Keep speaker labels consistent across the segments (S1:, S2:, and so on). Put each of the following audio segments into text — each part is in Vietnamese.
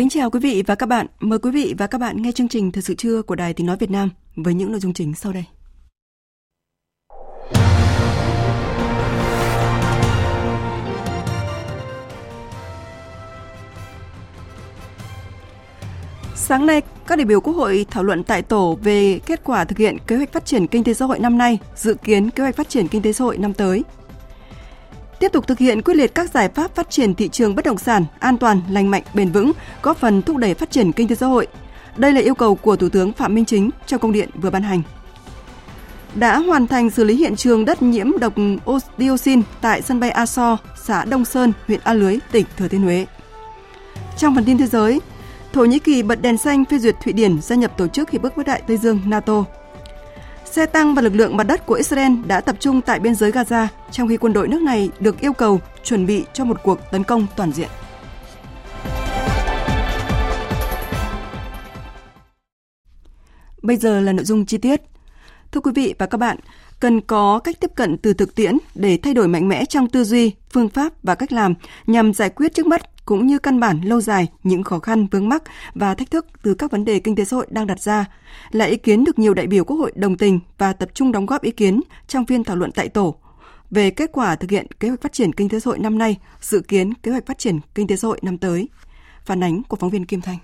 S1: Kính chào quý vị và các bạn. Mời quý vị và các bạn nghe chương trình Thời sự trưa của Đài Tiếng Nói Việt Nam với những nội dung chính sau đây. Sáng nay, các đại biểu Quốc hội thảo luận tại tổ về kết quả thực hiện kế hoạch phát triển kinh tế xã hội năm nay, dự kiến kế hoạch phát triển kinh tế xã hội năm tới tiếp tục thực hiện quyết liệt các giải pháp phát triển thị trường bất động sản an toàn, lành mạnh, bền vững, góp phần thúc đẩy phát triển kinh tế xã hội. Đây là yêu cầu của Thủ tướng Phạm Minh Chính trong công điện vừa ban hành. Đã hoàn thành xử lý hiện trường đất nhiễm độc dioxin tại sân bay aso xã Đông Sơn, huyện A Lưới, tỉnh Thừa Thiên Huế. Trong phần tin thế giới, Thổ Nhĩ Kỳ bật đèn xanh phê duyệt Thụy Điển gia nhập tổ chức Hiệp ước Bắc Đại Tây Dương NATO. Xe tăng và lực lượng mặt đất của Israel đã tập trung tại biên giới Gaza, trong khi quân đội nước này được yêu cầu chuẩn bị cho một cuộc tấn công toàn diện. Bây giờ là nội dung chi tiết. Thưa quý vị và các bạn, cần có cách tiếp cận từ thực tiễn để thay đổi mạnh mẽ trong tư duy, phương pháp và cách làm nhằm giải quyết trước mắt cũng như căn bản lâu dài những khó khăn vướng mắc và thách thức từ các vấn đề kinh tế xã hội đang đặt ra là ý kiến được nhiều đại biểu Quốc hội đồng tình và tập trung đóng góp ý kiến trong phiên thảo luận tại tổ về kết quả thực hiện kế hoạch phát triển kinh tế xã hội năm nay, dự kiến kế hoạch phát triển kinh tế xã hội năm tới. Phản ánh của phóng viên Kim Thanh.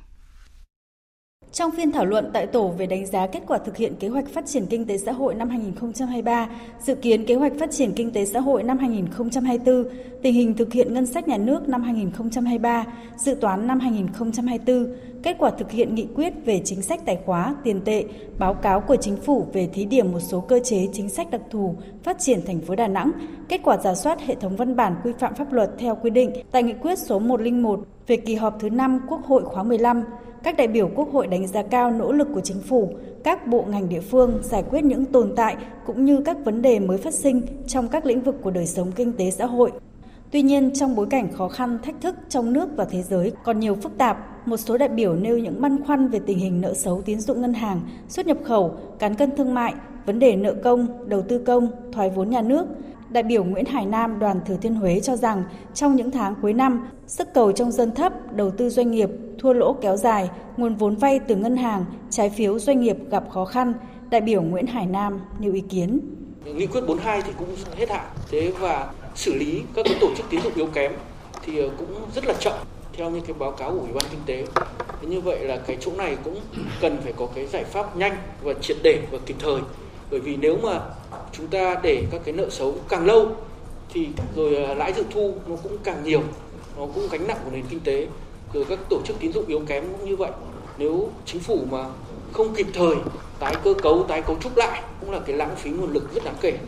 S2: Trong phiên thảo luận tại tổ về đánh giá kết quả thực hiện kế hoạch phát triển kinh tế xã hội năm 2023, dự kiến kế hoạch phát triển kinh tế xã hội năm 2024, tình hình thực hiện ngân sách nhà nước năm 2023, dự toán năm 2024, kết quả thực hiện nghị quyết về chính sách tài khóa, tiền tệ, báo cáo của chính phủ về thí điểm một số cơ chế chính sách đặc thù phát triển thành phố Đà Nẵng, kết quả giả soát hệ thống văn bản quy phạm pháp luật theo quy định tại nghị quyết số 101 về kỳ họp thứ 5 Quốc hội khóa 15, các đại biểu Quốc hội đánh giá cao nỗ lực của chính phủ, các bộ ngành địa phương giải quyết những tồn tại cũng như các vấn đề mới phát sinh trong các lĩnh vực của đời sống kinh tế xã hội. Tuy nhiên, trong bối cảnh khó khăn, thách thức trong nước và thế giới còn nhiều phức tạp, một số đại biểu nêu những băn khoăn về tình hình nợ xấu tín dụng ngân hàng, xuất nhập khẩu, cán cân thương mại, vấn đề nợ công, đầu tư công, thoái vốn nhà nước, Đại biểu Nguyễn Hải Nam đoàn Thừa Thiên Huế cho rằng trong những tháng cuối năm, sức cầu trong dân thấp, đầu tư doanh nghiệp, thua lỗ kéo dài, nguồn vốn vay từ ngân hàng, trái phiếu doanh nghiệp gặp khó khăn. Đại biểu Nguyễn Hải Nam nêu ý kiến.
S3: Nghị quyết 42 thì cũng hết hạn, thế và xử lý các cái tổ chức tín dụng yếu kém thì ờ, cũng rất là chậm theo như cái báo cáo của Ủy ban Kinh tế. Thế như vậy là cái chỗ này cũng cần phải có cái giải pháp nhanh và triệt để và kịp thời. Bởi vì nếu mà chúng ta để các cái nợ xấu càng lâu thì rồi à, lãi dự thu nó cũng càng nhiều nó cũng gánh nặng của nền kinh tế. Rồi các tổ chức tín dụng yếu kém cũng như vậy. Nếu chính phủ mà không kịp thời tái cơ cấu tái cấu trúc lại cũng là cái lãng phí nguồn lực rất đáng kể.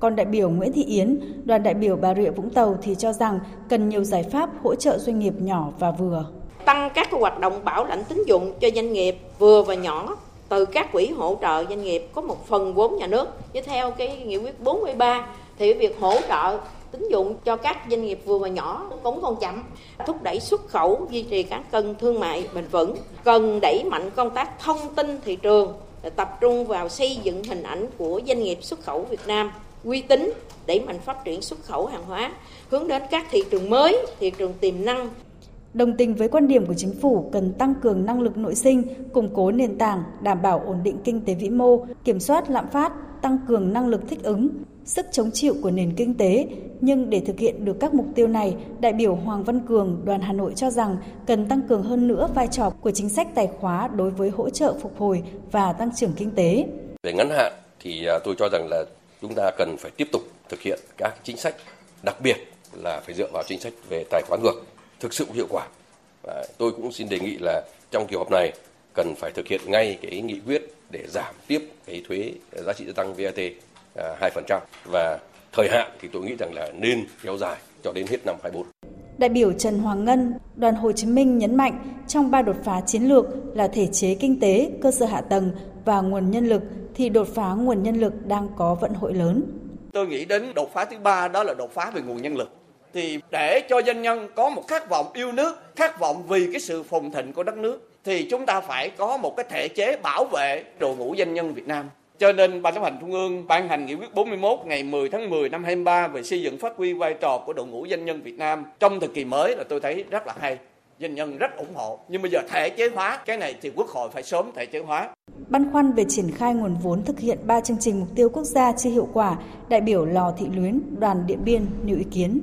S2: Còn đại biểu Nguyễn Thị Yến, đoàn đại biểu Bà Rịa Vũng Tàu thì cho rằng cần nhiều giải pháp hỗ trợ doanh nghiệp nhỏ và vừa.
S4: Tăng các hoạt động bảo lãnh tín dụng cho doanh nghiệp vừa và nhỏ từ các quỹ hỗ trợ doanh nghiệp có một phần vốn nhà nước. Như theo cái nghị quyết 43 thì việc hỗ trợ tín dụng cho các doanh nghiệp vừa và nhỏ cũng còn chậm. Thúc đẩy xuất khẩu, duy trì các cân thương mại bền vững. Cần đẩy mạnh công tác thông tin thị trường tập trung vào xây dựng hình ảnh của doanh nghiệp xuất khẩu Việt Nam. Uy tín, đẩy mạnh phát triển xuất khẩu hàng hóa. Hướng đến các thị trường mới, thị trường tiềm năng
S2: Đồng tình với quan điểm của chính phủ cần tăng cường năng lực nội sinh, củng cố nền tảng, đảm bảo ổn định kinh tế vĩ mô, kiểm soát lạm phát, tăng cường năng lực thích ứng, sức chống chịu của nền kinh tế. Nhưng để thực hiện được các mục tiêu này, đại biểu Hoàng Văn Cường, đoàn Hà Nội cho rằng cần tăng cường hơn nữa vai trò của chính sách tài khóa đối với hỗ trợ phục hồi và tăng trưởng kinh tế.
S5: Về ngắn hạn thì à, tôi cho rằng là chúng ta cần phải tiếp tục thực hiện các chính sách đặc biệt là phải dựa vào chính sách về tài khoá ngược thực sự hiệu quả. Tôi cũng xin đề nghị là trong kỳ họp này cần phải thực hiện ngay cái nghị quyết để giảm tiếp cái thuế giá trị gia tăng VAT 2% và thời hạn thì tôi nghĩ rằng là nên kéo dài cho đến hết năm 24.
S2: Đại biểu Trần Hoàng Ngân, Đoàn Hồ Chí Minh nhấn mạnh trong ba đột phá chiến lược là thể chế kinh tế, cơ sở hạ tầng và nguồn nhân lực thì đột phá nguồn nhân lực đang có vận hội lớn.
S6: Tôi nghĩ đến đột phá thứ ba đó là đột phá về nguồn nhân lực. Thì để cho doanh nhân có một khát vọng yêu nước, khát vọng vì cái sự phồn thịnh của đất nước thì chúng ta phải có một cái thể chế bảo vệ đội ngũ doanh nhân Việt Nam. Cho nên Ban chấp hành Trung ương ban hành nghị quyết 41 ngày 10 tháng 10 năm 23 về xây dựng phát huy vai trò của đội ngũ doanh nhân Việt Nam trong thời kỳ mới là tôi thấy rất là hay. Doanh nhân rất ủng hộ. Nhưng bây giờ thể chế hóa, cái này thì Quốc hội phải sớm thể chế hóa.
S2: Băn khoăn về triển khai nguồn vốn thực hiện 3 chương trình mục tiêu quốc gia chưa hiệu quả, đại biểu Lò Thị Luyến, đoàn Điện Biên nêu ý kiến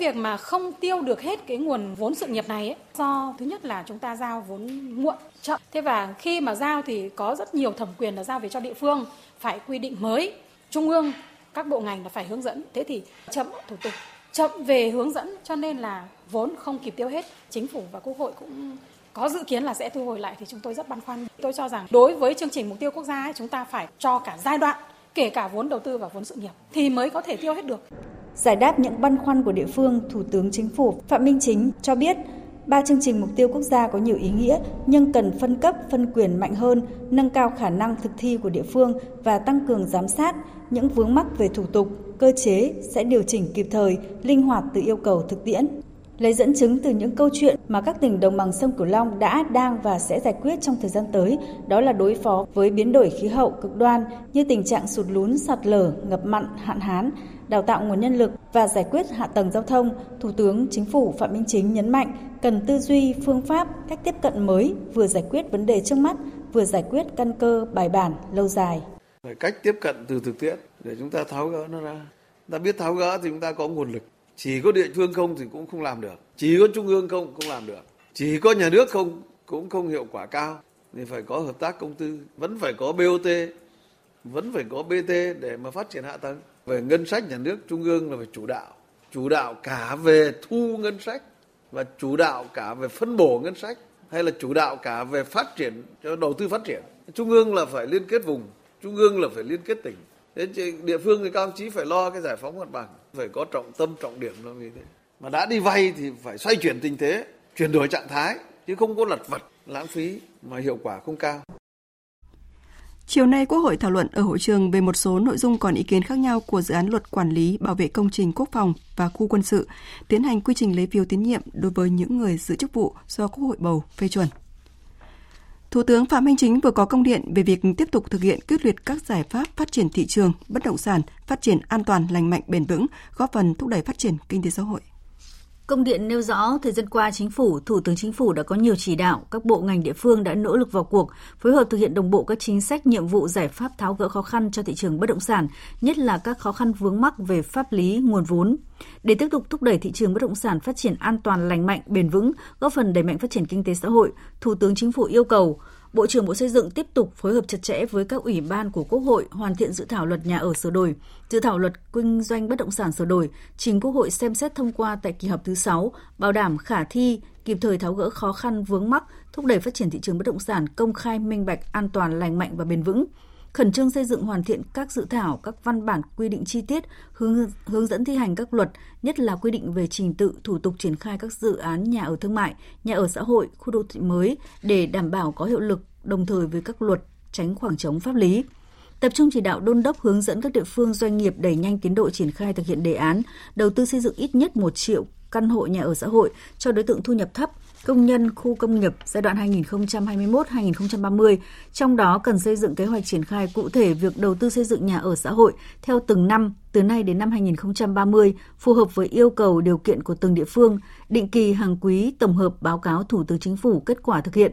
S7: việc mà không tiêu được hết cái nguồn vốn sự nghiệp này ấy, do thứ nhất là chúng ta giao vốn muộn chậm. Thế và khi mà giao thì có rất nhiều thẩm quyền là giao về cho địa phương phải quy định mới trung ương các bộ ngành là phải hướng dẫn. Thế thì chậm thủ tục chậm về hướng dẫn cho nên là vốn không kịp tiêu hết. Chính phủ và quốc hội cũng có dự kiến là sẽ thu hồi lại thì chúng tôi rất băn khoăn. Tôi cho rằng đối với chương trình mục tiêu quốc gia ấy, chúng ta phải cho cả giai đoạn kể cả vốn đầu tư và vốn sự nghiệp thì mới có thể tiêu hết được
S2: Giải đáp những băn khoăn của địa phương, Thủ tướng Chính phủ Phạm Minh Chính cho biết, ba chương trình mục tiêu quốc gia có nhiều ý nghĩa nhưng cần phân cấp, phân quyền mạnh hơn, nâng cao khả năng thực thi của địa phương và tăng cường giám sát những vướng mắc về thủ tục, cơ chế sẽ điều chỉnh kịp thời, linh hoạt từ yêu cầu thực tiễn. Lấy dẫn chứng từ những câu chuyện mà các tỉnh đồng bằng sông Cửu Long đã, đang và sẽ giải quyết trong thời gian tới, đó là đối phó với biến đổi khí hậu cực đoan như tình trạng sụt lún, sạt lở, ngập mặn, hạn hán, đào tạo nguồn nhân lực và giải quyết hạ tầng giao thông, Thủ tướng Chính phủ Phạm Minh Chính nhấn mạnh cần tư duy, phương pháp, cách tiếp cận mới vừa giải quyết vấn đề trước mắt, vừa giải quyết căn cơ bài bản lâu dài.
S8: Phải cách tiếp cận từ thực tiễn để chúng ta tháo gỡ nó ra. Ta biết tháo gỡ thì chúng ta có nguồn lực. Chỉ có địa phương không thì cũng không làm được. Chỉ có trung ương không cũng làm được. Chỉ có nhà nước không cũng không hiệu quả cao. Thì phải có hợp tác công tư, vẫn phải có BOT, vẫn phải có BT để mà phát triển hạ tầng về ngân sách nhà nước trung ương là phải chủ đạo chủ đạo cả về thu ngân sách và chủ đạo cả về phân bổ ngân sách hay là chủ đạo cả về phát triển cho đầu tư phát triển trung ương là phải liên kết vùng trung ương là phải liên kết tỉnh thế địa phương thì cao chí phải lo cái giải phóng mặt bằng phải có trọng tâm trọng điểm là như thế mà đã đi vay thì phải xoay chuyển tình thế chuyển đổi trạng thái chứ không có lật vật lãng phí mà hiệu quả không cao
S1: Chiều nay, Quốc hội thảo luận ở hội trường về một số nội dung còn ý kiến khác nhau của dự án luật quản lý bảo vệ công trình quốc phòng và khu quân sự, tiến hành quy trình lấy phiếu tín nhiệm đối với những người giữ chức vụ do Quốc hội bầu phê chuẩn. Thủ tướng Phạm Minh Chính vừa có công điện về việc tiếp tục thực hiện quyết liệt các giải pháp phát triển thị trường, bất động sản, phát triển an toàn, lành mạnh, bền vững, góp phần thúc đẩy phát triển kinh tế xã hội.
S9: Công điện nêu rõ, thời gian qua chính phủ, Thủ tướng Chính phủ đã có nhiều chỉ đạo, các bộ ngành địa phương đã nỗ lực vào cuộc, phối hợp thực hiện đồng bộ các chính sách, nhiệm vụ, giải pháp tháo gỡ khó khăn cho thị trường bất động sản, nhất là các khó khăn vướng mắc về pháp lý, nguồn vốn. Để tiếp tục thúc đẩy thị trường bất động sản phát triển an toàn, lành mạnh, bền vững, góp phần đẩy mạnh phát triển kinh tế xã hội, Thủ tướng Chính phủ yêu cầu Bộ trưởng Bộ Xây dựng tiếp tục phối hợp chặt chẽ với các ủy ban của Quốc hội hoàn thiện dự thảo luật nhà ở sửa đổi, dự thảo luật kinh doanh bất động sản sửa đổi, trình Quốc hội xem xét thông qua tại kỳ họp thứ 6, bảo đảm khả thi, kịp thời tháo gỡ khó khăn vướng mắc, thúc đẩy phát triển thị trường bất động sản công khai, minh bạch, an toàn, lành mạnh và bền vững khẩn trương xây dựng hoàn thiện các dự thảo, các văn bản quy định chi tiết, hướng, hướng dẫn thi hành các luật, nhất là quy định về trình tự, thủ tục triển khai các dự án nhà ở thương mại, nhà ở xã hội, khu đô thị mới để đảm bảo có hiệu lực đồng thời với các luật, tránh khoảng trống pháp lý. Tập trung chỉ đạo đôn đốc hướng dẫn các địa phương doanh nghiệp đẩy nhanh tiến độ triển khai thực hiện đề án đầu tư xây dựng ít nhất 1 triệu căn hộ nhà ở xã hội cho đối tượng thu nhập thấp, công nhân khu công nghiệp giai đoạn 2021-2030, trong đó cần xây dựng kế hoạch triển khai cụ thể việc đầu tư xây dựng nhà ở xã hội theo từng năm từ nay đến năm 2030, phù hợp với yêu cầu điều kiện của từng địa phương, định kỳ hàng quý tổng hợp báo cáo Thủ tướng Chính phủ kết quả thực hiện.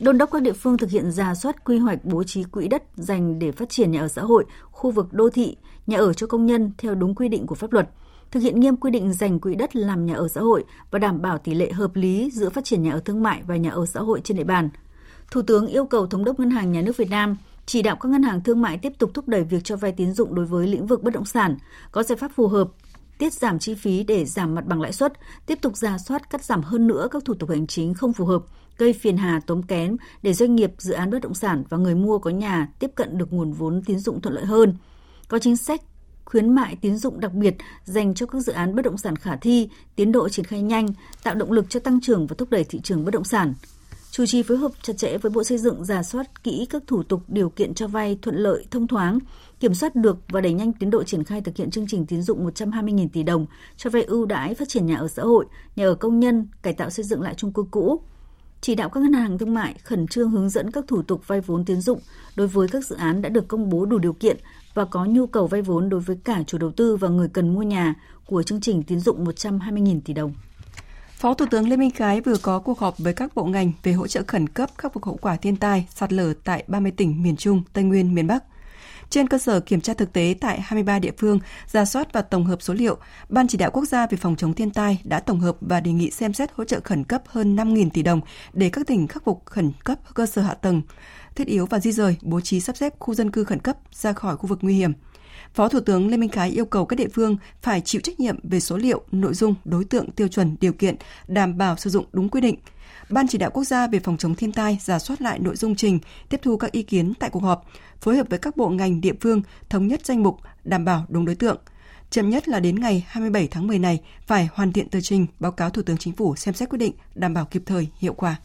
S9: Đôn đốc các địa phương thực hiện ra soát quy hoạch bố trí quỹ đất dành để phát triển nhà ở xã hội, khu vực đô thị, nhà ở cho công nhân theo đúng quy định của pháp luật – thực hiện nghiêm quy định dành quỹ đất làm nhà ở xã hội và đảm bảo tỷ lệ hợp lý giữa phát triển nhà ở thương mại và nhà ở xã hội trên địa bàn. Thủ tướng yêu cầu Thống đốc Ngân hàng Nhà nước Việt Nam chỉ đạo các ngân hàng thương mại tiếp tục thúc đẩy việc cho vay tín dụng đối với lĩnh vực bất động sản, có giải pháp phù hợp tiết giảm chi phí để giảm mặt bằng lãi suất, tiếp tục ra soát cắt giảm hơn nữa các thủ tục hành chính không phù hợp, gây phiền hà tốn kém để doanh nghiệp, dự án bất động sản và người mua có nhà tiếp cận được nguồn vốn tín dụng thuận lợi hơn. Có chính sách khuyến mại tín dụng đặc biệt dành cho các dự án bất động sản khả thi, tiến độ triển khai nhanh, tạo động lực cho tăng trưởng và thúc đẩy thị trường bất động sản. Chủ trì phối hợp chặt chẽ với Bộ Xây dựng giả soát kỹ các thủ tục điều kiện cho vay thuận lợi, thông thoáng, kiểm soát được và đẩy nhanh tiến độ triển khai thực hiện chương trình tín dụng 120.000 tỷ đồng cho vay ưu đãi phát triển nhà ở xã hội, nhà ở công nhân, cải tạo xây dựng lại chung cư cũ. Chỉ đạo các ngân hàng thương mại khẩn trương hướng dẫn các thủ tục vay vốn tín dụng đối với các dự án đã được công bố đủ điều kiện và có nhu cầu vay vốn đối với cả chủ đầu tư và người cần mua nhà của chương trình tín dụng 120.000 tỷ đồng.
S1: Phó Thủ tướng Lê Minh Khái vừa có cuộc họp với các bộ ngành về hỗ trợ khẩn cấp khắc phục hậu quả thiên tai, sạt lở tại 30 tỉnh miền Trung, Tây Nguyên, miền Bắc. Trên cơ sở kiểm tra thực tế tại 23 địa phương, ra soát và tổng hợp số liệu, Ban chỉ đạo quốc gia về phòng chống thiên tai đã tổng hợp và đề nghị xem xét hỗ trợ khẩn cấp hơn 5.000 tỷ đồng để các tỉnh khắc phục khẩn cấp cơ sở hạ tầng, thiết yếu và di rời, bố trí sắp xếp khu dân cư khẩn cấp ra khỏi khu vực nguy hiểm. Phó Thủ tướng Lê Minh Khái yêu cầu các địa phương phải chịu trách nhiệm về số liệu, nội dung, đối tượng, tiêu chuẩn, điều kiện, đảm bảo sử dụng đúng quy định. Ban chỉ đạo quốc gia về phòng chống thiên tai giả soát lại nội dung trình, tiếp thu các ý kiến tại cuộc họp, phối hợp với các bộ ngành địa phương thống nhất danh mục, đảm bảo đúng đối tượng. Chậm nhất là đến ngày 27 tháng 10 này phải hoàn thiện tờ trình báo cáo Thủ tướng Chính phủ xem xét quyết định đảm bảo kịp thời, hiệu quả.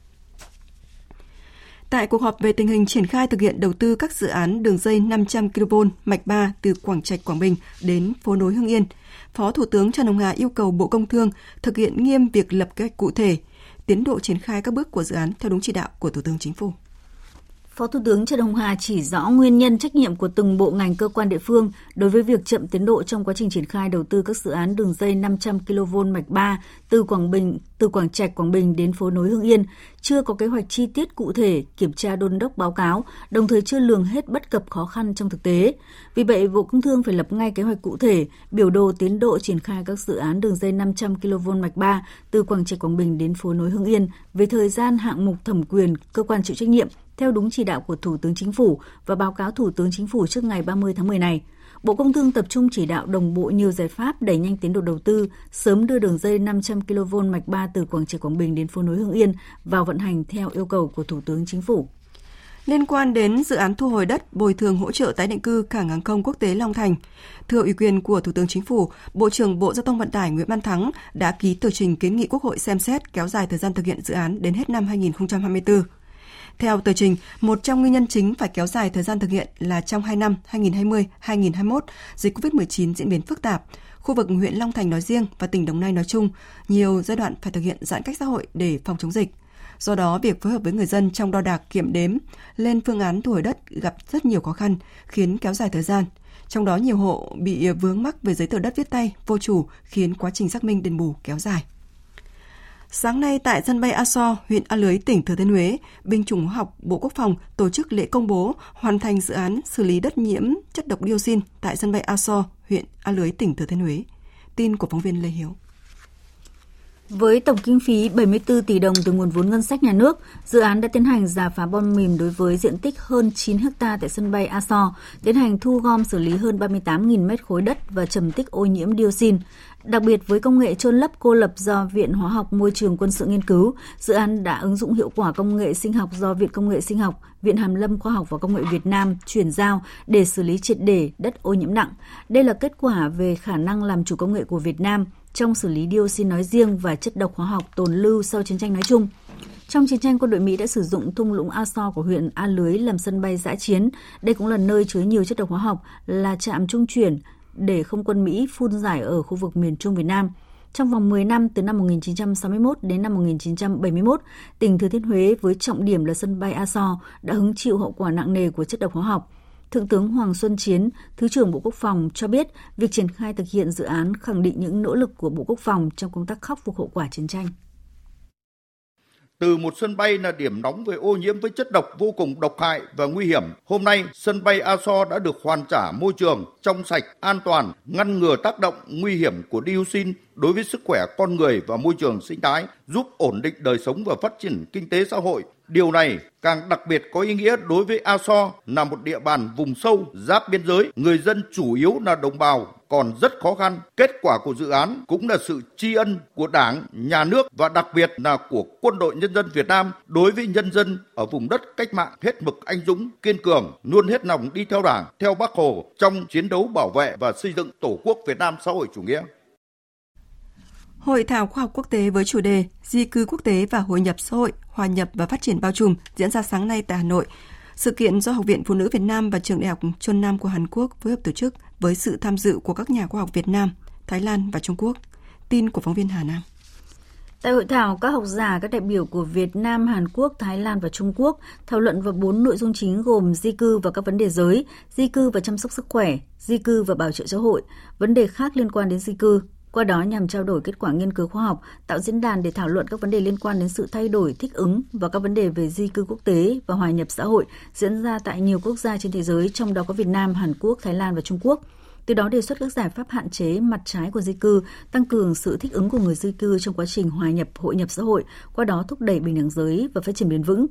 S1: Tại cuộc họp về tình hình triển khai thực hiện đầu tư các dự án đường dây 500 kV mạch 3 từ Quảng Trạch, Quảng Bình đến phố nối Hưng Yên, Phó Thủ tướng Trần Hồng Hà yêu cầu Bộ Công Thương thực hiện nghiêm việc lập kế hoạch cụ thể, tiến độ triển khai các bước của dự án theo đúng chỉ đạo của Thủ tướng Chính phủ.
S9: Phó Thủ tướng Trần Hồng Hà chỉ rõ nguyên nhân trách nhiệm của từng bộ ngành cơ quan địa phương đối với việc chậm tiến độ trong quá trình triển khai đầu tư các dự án đường dây 500 kV mạch 3 từ Quảng Bình, từ Quảng Trạch, Quảng Bình đến phố nối Hưng Yên, chưa có kế hoạch chi tiết cụ thể, kiểm tra đôn đốc báo cáo, đồng thời chưa lường hết bất cập khó khăn trong thực tế. Vì vậy, Bộ Công Thương phải lập ngay kế hoạch cụ thể, biểu đồ tiến độ triển khai các dự án đường dây 500 kV mạch 3 từ Quảng Trạch, Quảng Bình đến phố nối Hưng Yên về thời gian hạng mục thẩm quyền, cơ quan chịu trách nhiệm, theo đúng chỉ đạo của Thủ tướng Chính phủ và báo cáo Thủ tướng Chính phủ trước ngày 30 tháng 10 này. Bộ Công Thương tập trung chỉ đạo đồng bộ nhiều giải pháp đẩy nhanh tiến độ đầu tư, sớm đưa đường dây 500 kV mạch 3 từ Quảng Trị Quảng Bình đến phố nối Hưng Yên vào vận hành theo yêu cầu của Thủ tướng Chính phủ.
S1: Liên quan đến dự án thu hồi đất bồi thường hỗ trợ tái định cư cảng hàng không quốc tế Long Thành, thừa ủy quyền của Thủ tướng Chính phủ, Bộ trưởng Bộ Giao thông Vận tải Nguyễn Văn Thắng đã ký tờ trình kiến nghị Quốc hội xem xét kéo dài thời gian thực hiện dự án đến hết năm 2024. Theo tờ trình, một trong nguyên nhân chính phải kéo dài thời gian thực hiện là trong 2 năm 2020-2021, dịch COVID-19 diễn biến phức tạp, khu vực huyện Long Thành nói riêng và tỉnh Đồng Nai nói chung, nhiều giai đoạn phải thực hiện giãn cách xã hội để phòng chống dịch. Do đó, việc phối hợp với người dân trong đo đạc kiểm đếm lên phương án thu hồi đất gặp rất nhiều khó khăn, khiến kéo dài thời gian. Trong đó nhiều hộ bị vướng mắc về giấy tờ đất viết tay, vô chủ, khiến quá trình xác minh đền bù kéo dài. Sáng nay tại sân bay Aso, huyện A Lưới, tỉnh Thừa Thiên Huế, binh chủng hóa học Bộ Quốc phòng tổ chức lễ công bố hoàn thành dự án xử lý đất nhiễm chất độc dioxin tại sân bay Aso, huyện A Lưới, tỉnh Thừa Thiên Huế. Tin của phóng viên Lê Hiếu.
S9: Với tổng kinh phí 74 tỷ đồng từ nguồn vốn ngân sách nhà nước, dự án đã tiến hành giả phá bom mìn đối với diện tích hơn 9 ha tại sân bay Aso, tiến hành thu gom xử lý hơn 38.000 mét khối đất và trầm tích ô nhiễm dioxin. Đặc biệt với công nghệ trôn lấp cô lập do Viện Hóa học Môi trường Quân sự nghiên cứu, dự án đã ứng dụng hiệu quả công nghệ sinh học do Viện Công nghệ Sinh học, Viện Hàn lâm Khoa học và Công nghệ Việt Nam chuyển giao để xử lý triệt để đất ô nhiễm nặng. Đây là kết quả về khả năng làm chủ công nghệ của Việt Nam trong xử lý dioxin nói riêng và chất độc hóa học tồn lưu sau chiến tranh nói chung. Trong chiến tranh, quân đội Mỹ đã sử dụng thung lũng Aso của huyện A Lưới làm sân bay giã chiến. Đây cũng là nơi chứa nhiều chất độc hóa học, là trạm trung chuyển để không quân Mỹ phun giải ở khu vực miền Trung Việt Nam. Trong vòng 10 năm từ năm 1961 đến năm 1971, tỉnh Thừa Thiên Huế với trọng điểm là sân bay Aso đã hứng chịu hậu quả nặng nề của chất độc hóa học. Thượng tướng Hoàng Xuân Chiến, Thứ trưởng Bộ Quốc phòng cho biết việc triển khai thực hiện dự án khẳng định những nỗ lực của Bộ Quốc phòng trong công tác khắc phục hậu quả chiến tranh
S10: từ một sân bay là điểm nóng về ô nhiễm với chất độc vô cùng độc hại và nguy hiểm. Hôm nay, sân bay Aso đã được hoàn trả môi trường trong sạch, an toàn, ngăn ngừa tác động nguy hiểm của dioxin đối với sức khỏe con người và môi trường sinh thái, giúp ổn định đời sống và phát triển kinh tế xã hội. Điều này càng đặc biệt có ý nghĩa đối với A So là một địa bàn vùng sâu, giáp biên giới, người dân chủ yếu là đồng bào, còn rất khó khăn. Kết quả của dự án cũng là sự tri ân của Đảng, Nhà nước và đặc biệt là của Quân đội Nhân dân Việt Nam đối với nhân dân ở vùng đất cách mạng hết mực anh dũng, kiên cường, luôn hết lòng đi theo Đảng, theo Bác Hồ trong chiến đấu bảo vệ và xây dựng Tổ quốc Việt Nam xã hội chủ nghĩa.
S1: Hội thảo khoa học quốc tế với chủ đề Di cư quốc tế và hội nhập xã hội, hòa nhập và phát triển bao trùm diễn ra sáng nay tại Hà Nội. Sự kiện do Học viện Phụ nữ Việt Nam và Trường Đại học Chuân Nam của Hàn Quốc phối hợp tổ chức với sự tham dự của các nhà khoa học Việt Nam, Thái Lan và Trung Quốc. Tin của phóng viên Hà Nam.
S9: Tại hội thảo, các học giả, các đại biểu của Việt Nam, Hàn Quốc, Thái Lan và Trung Quốc thảo luận vào bốn nội dung chính gồm di cư và các vấn đề giới, di cư và chăm sóc sức khỏe, di cư và bảo trợ xã hội, vấn đề khác liên quan đến di cư, qua đó nhằm trao đổi kết quả nghiên cứu khoa học, tạo diễn đàn để thảo luận các vấn đề liên quan đến sự thay đổi, thích ứng và các vấn đề về di cư quốc tế và hòa nhập xã hội diễn ra tại nhiều quốc gia trên thế giới, trong đó có Việt Nam, Hàn Quốc, Thái Lan và Trung Quốc. Từ đó đề xuất các giải pháp hạn chế mặt trái của di cư, tăng cường sự thích ứng của người di cư trong quá trình hòa nhập, hội nhập xã hội, qua đó thúc đẩy bình đẳng giới và phát triển bền vững.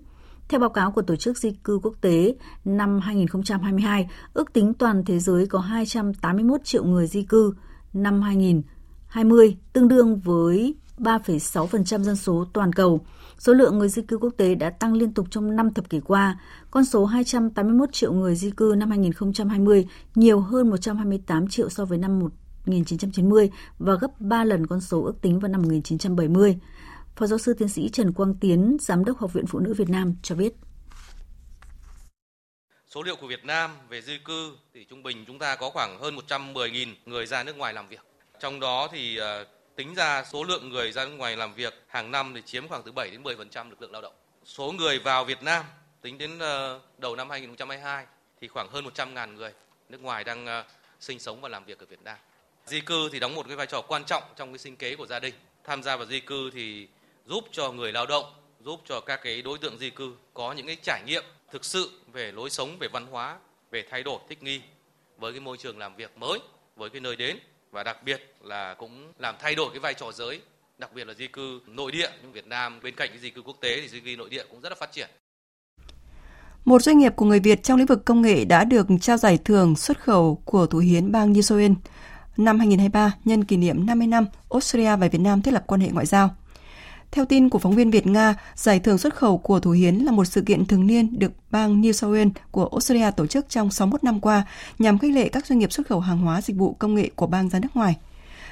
S9: Theo báo cáo của Tổ chức Di cư Quốc tế, năm 2022, ước tính toàn thế giới có 281 triệu người di cư. Năm 2000, 2020, tương đương với 3,6% dân số toàn cầu. Số lượng người di cư quốc tế đã tăng liên tục trong 5 thập kỷ qua. Con số 281 triệu người di cư năm 2020 nhiều hơn 128 triệu so với năm 1990 và gấp 3 lần con số ước tính vào năm 1970. Phó giáo sư tiến sĩ Trần Quang Tiến, Giám đốc Học viện Phụ nữ Việt Nam cho biết.
S11: Số liệu của Việt Nam về di cư thì trung bình chúng ta có khoảng hơn 110.000 người ra nước ngoài làm việc trong đó thì ờ, tính ra số lượng người ra nước ngoài làm việc hàng năm thì chiếm khoảng từ 7 đến 10% lực lượng lao động. Số người vào Việt Nam tính đến ờ, đầu năm 2022 thì khoảng hơn 100.000 người nước ngoài đang ờ, sinh sống và làm việc ở Việt Nam. Di cư thì đóng một cái vai trò quan trọng trong cái sinh kế của gia đình. Tham gia vào di cư thì giúp cho người lao động, giúp cho các cái đối tượng di cư có những cái trải nghiệm thực sự về lối sống, về văn hóa, về thay đổi thích nghi với cái môi trường làm việc mới, với cái nơi đến và đặc biệt là cũng làm thay đổi cái vai trò giới, đặc biệt là di cư nội địa, nhưng Việt Nam bên cạnh cái di cư quốc tế thì di cư nội địa cũng rất là phát triển.
S1: Một doanh nghiệp của người Việt trong lĩnh vực công nghệ đã được trao giải thưởng xuất khẩu của Thủ hiến bang New Zealand năm 2023 nhân kỷ niệm 50 năm Australia và Việt Nam thiết lập quan hệ ngoại giao. Theo tin của phóng viên Việt Nga, giải thưởng xuất khẩu của Thủ Hiến là một sự kiện thường niên được bang New South Wales của Australia tổ chức trong 61 năm qua nhằm khích lệ các doanh nghiệp xuất khẩu hàng hóa dịch vụ công nghệ của bang ra nước ngoài.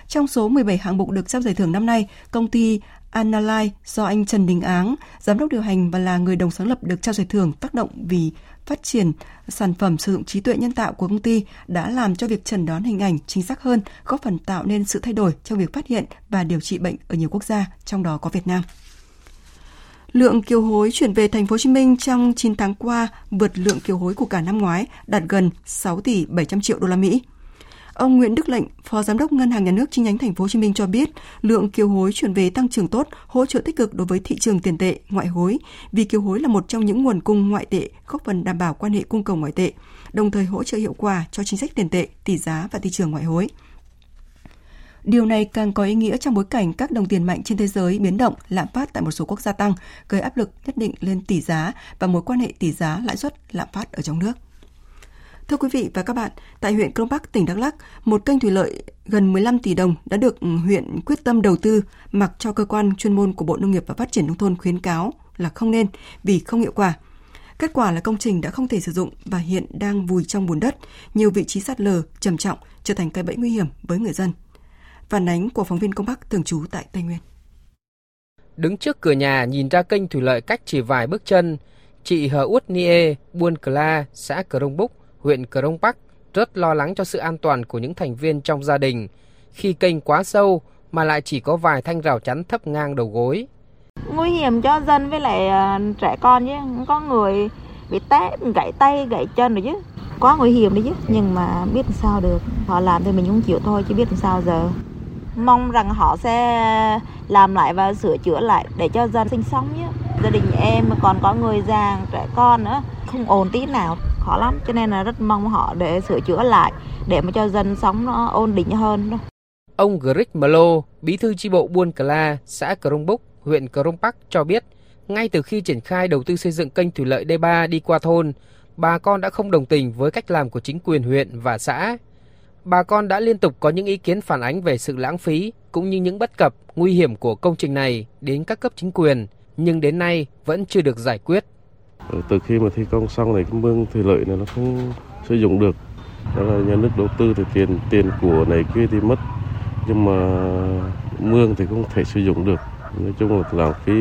S1: Trong số 17 hạng mục được trao giải thưởng năm nay, công ty Analyze do anh Trần Đình Áng, giám đốc điều hành và là người đồng sáng lập được trao giải thưởng tác động vì phát triển sản phẩm sử dụng trí tuệ nhân tạo của công ty đã làm cho việc chẩn đoán hình ảnh chính xác hơn, góp phần tạo nên sự thay đổi trong việc phát hiện và điều trị bệnh ở nhiều quốc gia, trong đó có Việt Nam. Lượng kiều hối chuyển về thành phố Hồ Chí Minh trong 9 tháng qua vượt lượng kiều hối của cả năm ngoái, đạt gần 6 tỷ 700 triệu đô la Mỹ. Ông Nguyễn Đức Lệnh, Phó Giám đốc Ngân hàng Nhà nước chi nhánh Thành phố Hồ Chí Minh cho biết, lượng kiều hối chuyển về tăng trưởng tốt, hỗ trợ tích cực đối với thị trường tiền tệ, ngoại hối, vì kiều hối là một trong những nguồn cung ngoại tệ góp phần đảm bảo quan hệ cung cầu ngoại tệ, đồng thời hỗ trợ hiệu quả cho chính sách tiền tệ, tỷ giá và thị trường ngoại hối. Điều này càng có ý nghĩa trong bối cảnh các đồng tiền mạnh trên thế giới biến động, lạm phát tại một số quốc gia tăng, gây áp lực nhất định lên tỷ giá và mối quan hệ tỷ giá lãi suất lạm phát ở trong nước. Thưa quý vị và các bạn, tại huyện Crong Park, tỉnh Đắk Lắk, một kênh thủy lợi gần 15 tỷ đồng đã được ừ, huyện quyết tâm đầu tư mặc cho cơ quan chuyên môn của Bộ Nông nghiệp và Phát triển Nông thôn khuyến cáo là không nên vì không hiệu quả. Kết quả là công trình đã không thể sử dụng và hiện đang vùi trong bùn đất, nhiều vị trí sạt lở trầm trọng trở thành cây bẫy nguy hiểm với người dân. Phản ánh của phóng viên công Bắc thường trú tại Tây Nguyên.
S12: Đứng trước cửa nhà nhìn ra kênh thủy lợi cách chỉ vài bước chân, chị Hờ Út Nie, Buôn Cla, xã Cờ Rông Búc, huyện Cờ Rông Bắc rất lo lắng cho sự an toàn của những thành viên trong gia đình khi kênh quá sâu mà lại chỉ có vài thanh rào chắn thấp ngang đầu gối.
S13: Nguy hiểm cho dân với lại ờ, trẻ con chứ, có người bị té, gãy tay, gãy chân rồi chứ. Quá nguy hiểm đấy chứ, nhưng mà biết làm sao được. Họ làm thì mình cũng chịu thôi chứ biết làm sao giờ. Mong rằng họ sẽ làm lại và sửa chữa lại để cho dân sinh sống nhé. Gia đình em còn có người già, trẻ con nữa, không ổn tí nào khó lắm cho nên là rất mong họ để sửa chữa lại để mà cho dân sống nó ổn định hơn
S12: Ông Greg Melo, bí thư chi bộ Buôn Cla, xã Crong Búc, huyện Crong Park cho biết, ngay từ khi triển khai đầu tư xây dựng kênh thủy lợi D3 đi qua thôn, bà con đã không đồng tình với cách làm của chính quyền huyện và xã. Bà con đã liên tục có những ý kiến phản ánh về sự lãng phí cũng như những bất cập, nguy hiểm của công trình này đến các cấp chính quyền, nhưng đến nay vẫn chưa được giải quyết.
S14: Ờ, từ khi mà thi công xong này cái mương thủy lợi này nó không sử dụng được, đó là nhà nước đầu tư thì tiền tiền của này kia thì mất, nhưng mà mương thì không thể sử dụng được. Nói chung là lãng phí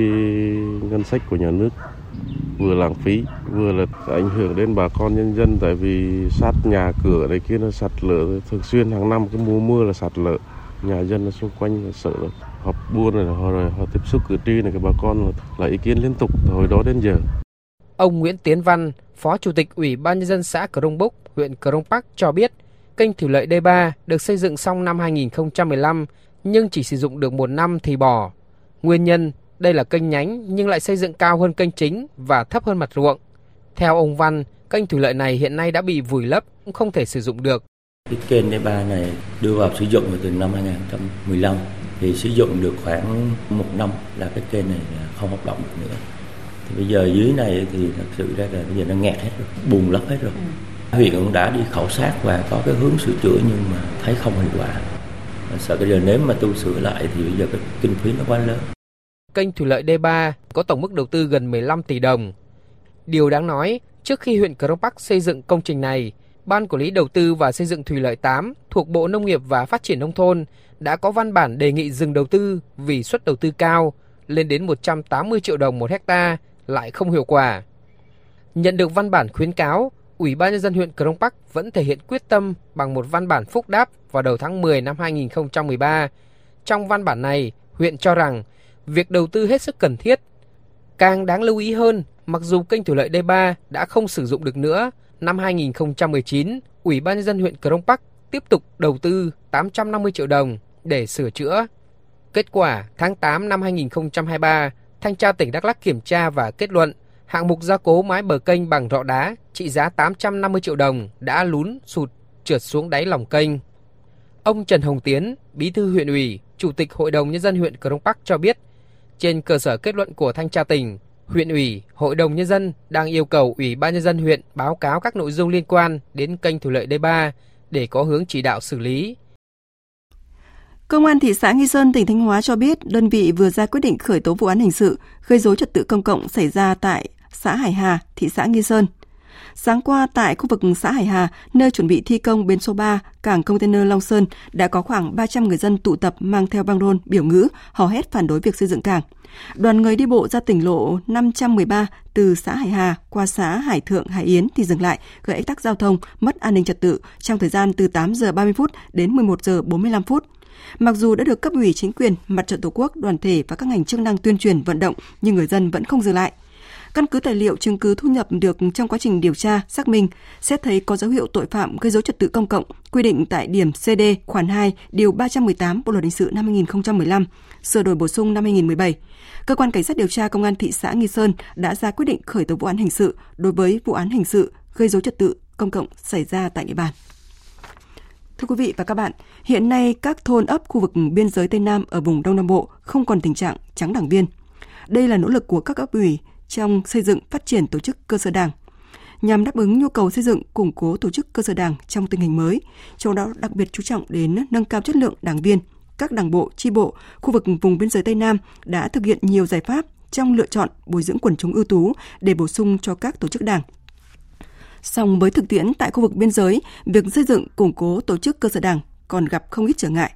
S14: ngân sách của nhà nước vừa lãng phí vừa là ảnh hưởng đến bà con nhân dân. Tại vì sát nhà cửa này kia nó sạt lở thường xuyên hàng năm cái mùa mưa là sạt lở. Nhà dân ở xung quanh là sợ họp buôn này họ rồi họ tiếp xúc cử tri này cái bà con là ý kiến liên tục từ hồi đó đến giờ.
S12: Ông Nguyễn Tiến Văn, Phó Chủ tịch Ủy ban nhân dân xã Crong Búc, huyện Crong Park cho biết, kênh thủy lợi D3 được xây dựng xong năm 2015 nhưng chỉ sử dụng được một năm thì bỏ. Nguyên nhân đây là kênh nhánh nhưng lại xây dựng cao hơn kênh chính và thấp hơn mặt ruộng. Theo ông Văn, kênh thủy lợi này hiện nay đã bị vùi lấp, cũng không thể sử dụng được.
S15: Cái kênh D3 này đưa vào sử dụng từ năm 2015 thì sử dụng được khoảng một năm là cái kênh này không hoạt động được nữa. Thì bây giờ dưới này thì thật sự ra là bây giờ nó nghẹt hết rồi, bùn lấp hết rồi. Ừ. Huyện cũng đã đi khảo sát và có cái hướng sửa chữa nhưng mà thấy không hiệu quả. Sợ bây giờ nếu mà tu sửa lại thì bây giờ cái kinh phí nó quá lớn.
S12: Kênh thủy lợi D3 có tổng mức đầu tư gần 15 tỷ đồng. Điều đáng nói, trước khi huyện Crong Park xây dựng công trình này, Ban Quản lý Đầu tư và Xây dựng Thủy lợi 8 thuộc Bộ Nông nghiệp và Phát triển Nông thôn đã có văn bản đề nghị dừng đầu tư vì suất đầu tư cao, lên đến 180 triệu đồng một hecta lại không hiệu quả. Nhận được văn bản khuyến cáo, Ủy ban nhân dân huyện Crong Park vẫn thể hiện quyết tâm bằng một văn bản phúc đáp vào đầu tháng 10 năm 2013. Trong văn bản này, huyện cho rằng việc đầu tư hết sức cần thiết. Càng đáng lưu ý hơn, mặc dù kênh thủy lợi D3 đã không sử dụng được nữa, năm 2019, Ủy ban nhân dân huyện Crong Park tiếp tục đầu tư 850 triệu đồng để sửa chữa. Kết quả, tháng 8 năm 2023, Thanh tra tỉnh Đắk Lắk kiểm tra và kết luận hạng mục gia cố mái bờ kênh bằng rọ đá trị giá 850 triệu đồng đã lún sụt trượt xuống đáy lòng kênh. Ông Trần Hồng Tiến, Bí thư huyện ủy, Chủ tịch Hội đồng Nhân dân huyện Cờ Crong Bắc cho biết, trên cơ sở kết luận của thanh tra tỉnh, huyện ủy, hội đồng nhân dân đang yêu cầu ủy ban nhân dân huyện báo cáo các nội dung liên quan đến kênh thủy lợi D3 để có hướng chỉ đạo xử lý.
S1: Công an thị xã Nghi Sơn, tỉnh Thanh Hóa cho biết đơn vị vừa ra quyết định khởi tố vụ án hình sự gây dối trật tự công cộng xảy ra tại xã Hải Hà, thị xã Nghi Sơn. Sáng qua tại khu vực xã Hải Hà, nơi chuẩn bị thi công bến số 3, cảng container Long Sơn, đã có khoảng 300 người dân tụ tập mang theo băng rôn, biểu ngữ, hò hét phản đối việc xây dựng cảng. Đoàn người đi bộ ra tỉnh lộ 513 từ xã Hải Hà qua xã Hải Thượng, Hải Yến thì dừng lại, gây ách tắc giao thông, mất an ninh trật tự trong thời gian từ 8 giờ 30 phút đến 11 giờ 45 phút. Mặc dù đã được cấp ủy chính quyền, mặt trận tổ quốc, đoàn thể và các ngành chức năng tuyên truyền vận động, nhưng người dân vẫn không dừng lại. Căn cứ tài liệu chứng cứ thu nhập được trong quá trình điều tra, xác minh, xét thấy có dấu hiệu tội phạm gây dối trật tự công cộng, quy định tại điểm CD khoản 2, điều 318 Bộ luật hình sự năm 2015, sửa đổi bổ sung năm 2017. Cơ quan cảnh sát điều tra công an thị xã Nghi Sơn đã ra quyết định khởi tố vụ án hình sự đối với vụ án hình sự gây dối trật tự công cộng xảy ra tại địa bàn. Thưa quý vị và các bạn, hiện nay các thôn ấp khu vực biên giới Tây Nam ở vùng Đông Nam Bộ không còn tình trạng trắng đảng viên. Đây là nỗ lực của các cấp ủy trong xây dựng phát triển tổ chức cơ sở đảng nhằm đáp ứng nhu cầu xây dựng củng cố tổ chức cơ sở đảng trong tình hình mới, trong đó đặc biệt chú trọng đến nâng cao chất lượng đảng viên. Các đảng bộ, chi bộ, khu vực vùng biên giới Tây Nam đã thực hiện nhiều giải pháp trong lựa chọn bồi dưỡng quần chúng ưu tú để bổ sung cho các tổ chức đảng. Song với thực tiễn tại khu vực biên giới, việc xây dựng củng cố tổ chức cơ sở đảng còn gặp không ít trở ngại.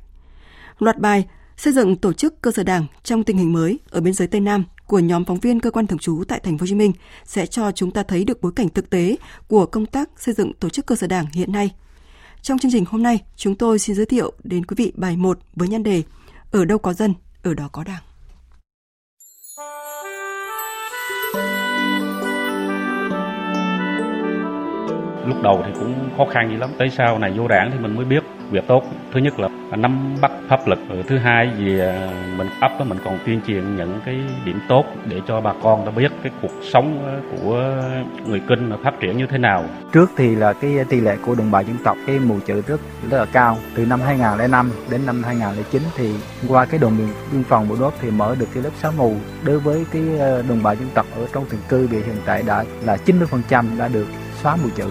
S1: Loạt bài xây dựng tổ chức cơ sở đảng trong tình hình mới ở biên giới Tây Nam của nhóm phóng viên cơ quan thường trú tại thành phố Hồ Chí Minh sẽ cho chúng ta thấy được bối cảnh thực tế của công tác xây dựng tổ chức cơ sở đảng hiện nay. Trong chương trình hôm nay, chúng tôi xin giới thiệu đến quý vị bài 1 với nhan đề Ở đâu có dân, ở đó có đảng.
S16: Lúc đầu thì cũng khó khăn gì lắm, tới sau này vô đảng thì mình mới biết việc tốt. Thứ nhất là nắm bắt pháp lực. Ừ, thứ hai vì à, mình ấp đó mình còn tuyên truyền những cái điểm tốt để cho bà con ta biết cái cuộc sống à, của người kinh phát triển như thế nào.
S17: Trước thì là cái tỷ lệ của đồng bào dân tộc cái mù chữ rất rất là cao. Từ năm 2005 đến năm 2009 thì qua cái đồn biên phòng bộ đốt thì mở được cái lớp xóa mù. Đối với cái à, đồng bào dân tộc ở trong từng cư vì hiện tại đã là 90% đã được xóa mù chữ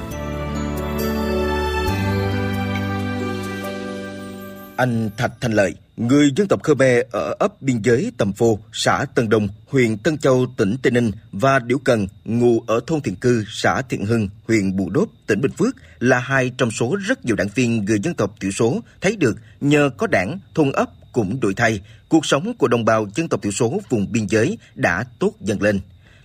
S18: Anh Thạch Thành Lợi, người dân tộc Khmer ở ấp biên giới Tầm Phô, xã Tân Đông, huyện Tân Châu, tỉnh Tây Ninh và Điểu Cần, ngụ ở thôn Thiện Cư, xã Thiện Hưng, huyện Bù Đốp, tỉnh Bình Phước là hai trong số rất nhiều đảng viên người dân tộc thiểu số thấy được nhờ có đảng, thôn ấp cũng đổi thay, cuộc sống của đồng bào dân tộc thiểu số vùng biên giới đã tốt dần lên.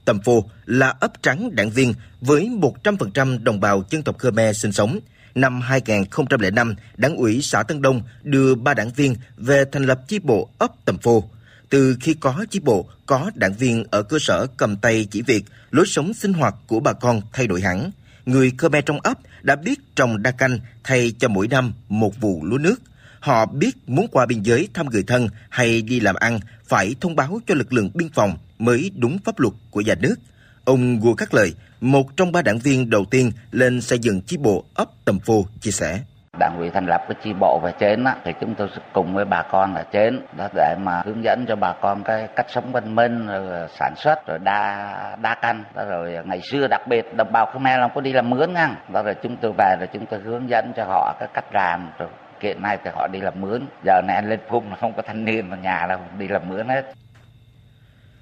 S18: Tầm Phô là ấp trắng đảng viên với 100% đồng bào dân tộc Khmer sinh sống – năm 2005, Đảng ủy xã Tân Đông đưa ba đảng viên về thành lập chi bộ ấp Tầm Phô. Từ khi có chi bộ, có đảng viên ở cơ sở cầm tay chỉ việc, lối sống sinh hoạt của bà con thay đổi hẳn. Người Khmer trong ấp đã biết trồng đa canh thay cho mỗi năm một vụ lúa nước. Họ biết muốn qua biên giới thăm người thân hay đi làm ăn phải thông báo cho lực lượng biên phòng mới đúng pháp luật của nhà nước. Ông Ngô Khắc Lợi, một trong ba đảng viên đầu tiên lên xây dựng chi bộ ấp Tầm Phô chia sẻ.
S19: Đảng ủy thành lập cái chi bộ về trên á, thì chúng tôi cùng với bà con ở trên đó để mà hướng dẫn cho bà con cái cách sống văn minh, rồi sản xuất, rồi đa đa căn, đó rồi à, ngày xưa đặc biệt đồng bào Khmer không có đi làm mướn ngang, đó rồi chúng tôi về rồi chúng tôi hướng dẫn cho họ cái cách làm, rồi kiện nay thì họ đi làm mướn, giờ này anh lên phun không có thanh niên ở nhà đâu đi làm mướn hết.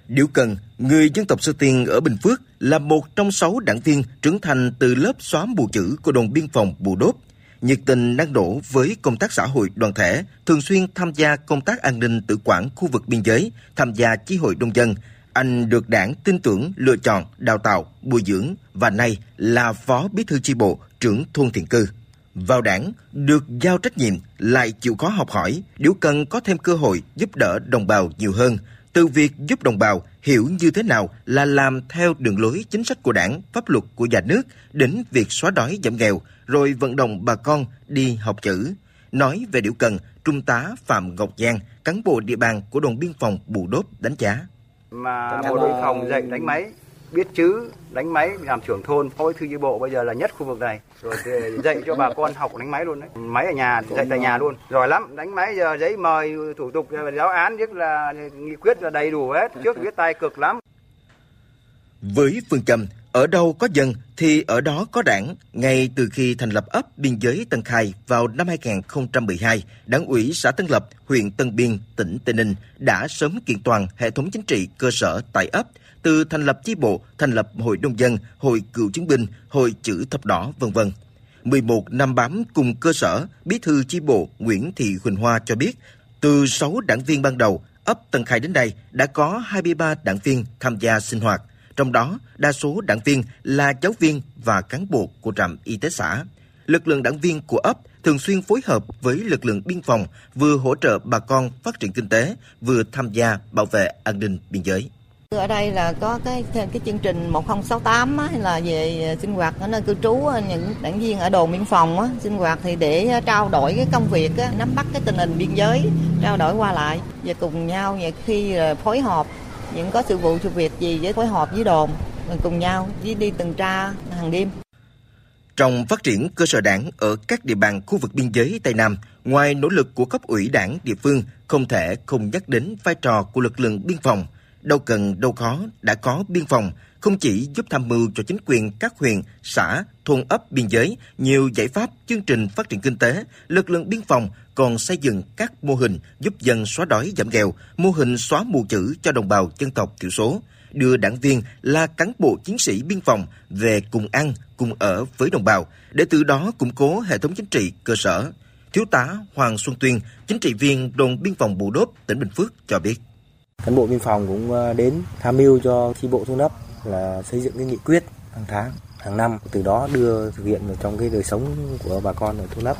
S18: Điểu Cần, người dân tộc Sơ Tiên ở Bình Phước, là một trong sáu đảng viên trưởng thành từ lớp xóa mù chữ của đồn biên phòng Bù Đốp. Nhiệt tình năng nổ với công tác xã hội đoàn thể, thường xuyên tham gia công tác an ninh tự quản khu vực biên giới, tham gia chi hội đông dân. Anh được đảng tin tưởng, lựa chọn, đào tạo, bồi dưỡng và nay là phó bí thư chi bộ, trưởng thôn thiện cư. Vào đảng, được giao trách nhiệm, lại chịu khó học hỏi, Điểu Cần có thêm cơ hội giúp đỡ đồng bào nhiều hơn – từ việc giúp đồng bào hiểu như thế nào là làm theo đường lối chính sách của đảng, pháp luật của nhà nước đến việc xóa đói giảm nghèo, rồi vận động bà con đi học chữ. Nói về điều cần, Trung tá Phạm Ngọc Giang, cán bộ địa bàn của đồn biên phòng Bù Đốp đánh giá.
S20: Mà bộ đội phòng dạy đánh máy, biết chữ, đánh máy, làm trưởng thôn, phó thư chi bộ bây giờ là nhất khu vực này. Rồi dạy cho bà con học đánh máy luôn đấy. Máy ở nhà, dạy tại nhà luôn. Giỏi lắm, đánh máy giờ giấy mời thủ tục giáo án biết là nghị quyết là đầy đủ hết, trước viết tay cực lắm.
S18: Với phương châm ở đâu có dân thì ở đó có đảng. Ngay từ khi thành lập ấp biên giới Tân Khai vào năm 2012, Đảng ủy xã Tân Lập, huyện Tân Biên, tỉnh Tây Ninh đã sớm kiện toàn hệ thống chính trị cơ sở tại ấp, từ thành lập chi bộ, thành lập hội nông dân, hội cựu chiến binh, hội chữ thập đỏ, vân vân. 11 năm bám cùng cơ sở, bí thư chi bộ Nguyễn Thị Huỳnh Hoa cho biết, từ 6 đảng viên ban đầu, ấp Tân Khai đến đây đã có 23 đảng viên tham gia sinh hoạt, trong đó đa số đảng viên là giáo viên và cán bộ của trạm y tế xã. Lực lượng đảng viên của ấp thường xuyên phối hợp với lực lượng biên phòng vừa hỗ trợ bà con phát triển kinh tế, vừa tham gia bảo vệ an ninh biên giới.
S13: Ở đây là có cái cái chương trình 1068 á, là về sinh hoạt ở nơi cư trú những đảng viên ở đồn biên phòng á, sinh hoạt thì để ờ, trao đổi cái công việc á, nắm bắt cái tình hình biên giới, trao đổi qua lại và cùng nhau và khi ờ, phối hợp những có sự vụ sự việc gì với phối hợp với đồn cùng nhau với đi tuần tra hàng đêm.
S18: Trong phát triển cơ sở đảng ở các địa bàn khu vực biên giới Tây Nam, ngoài nỗ lực của cấp ủy đảng địa phương, không thể không nhắc đến vai trò của lực lượng biên phòng – đâu cần đâu khó đã có biên phòng, không chỉ giúp tham mưu cho chính quyền các huyện, xã, thôn ấp biên giới nhiều giải pháp chương trình phát triển kinh tế, lực lượng biên phòng còn xây dựng các mô hình giúp dân xóa đói giảm nghèo, mô hình xóa mù chữ cho đồng bào dân tộc thiểu số, đưa đảng viên là cán bộ chiến sĩ biên phòng về cùng ăn, cùng ở với đồng bào, để từ đó củng cố hệ thống chính trị cơ sở. Thiếu tá Hoàng Xuân Tuyên, chính trị viên đồn biên phòng Bù Đốp, tỉnh Bình Phước cho biết
S21: cán bộ biên phòng cũng ờ, đến tham mưu cho chi bộ thôn ấp là xây dựng cái nghị quyết hàng tháng, hàng năm. Từ đó đưa thực hiện vào trong cái đời sống của bà con ở thôn ấp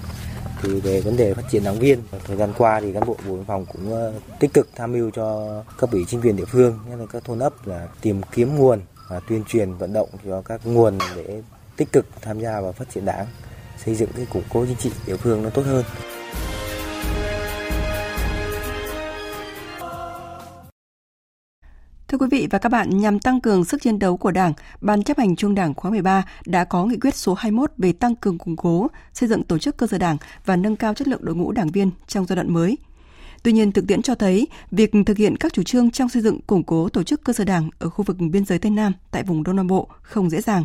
S21: thì về vấn đề phát triển đảng viên, thời gian qua thì cán bộ bộ biên phòng cũng ờ, tích cực tham mưu cho cấp ủy chính quyền địa phương, nhất là các thôn ấp là tìm kiếm nguồn và tuyên truyền, vận động cho các nguồn để tích cực tham gia vào phát triển đảng, xây dựng cái củng cố chính trị địa phương nó tốt hơn.
S1: Thưa quý vị và các bạn, nhằm tăng cường sức chiến đấu của Đảng, Ban chấp hành Trung Đảng khóa 13 đã có nghị quyết số 21 về tăng cường củng cố, xây dựng tổ chức cơ sở Đảng và nâng cao chất lượng đội ngũ đảng viên trong giai đoạn mới. Tuy nhiên, thực tiễn cho thấy việc thực hiện các chủ trương trong xây dựng củng cố tổ chức cơ sở Đảng ở khu vực biên giới Tây Nam tại vùng Đông Nam Bộ không dễ dàng.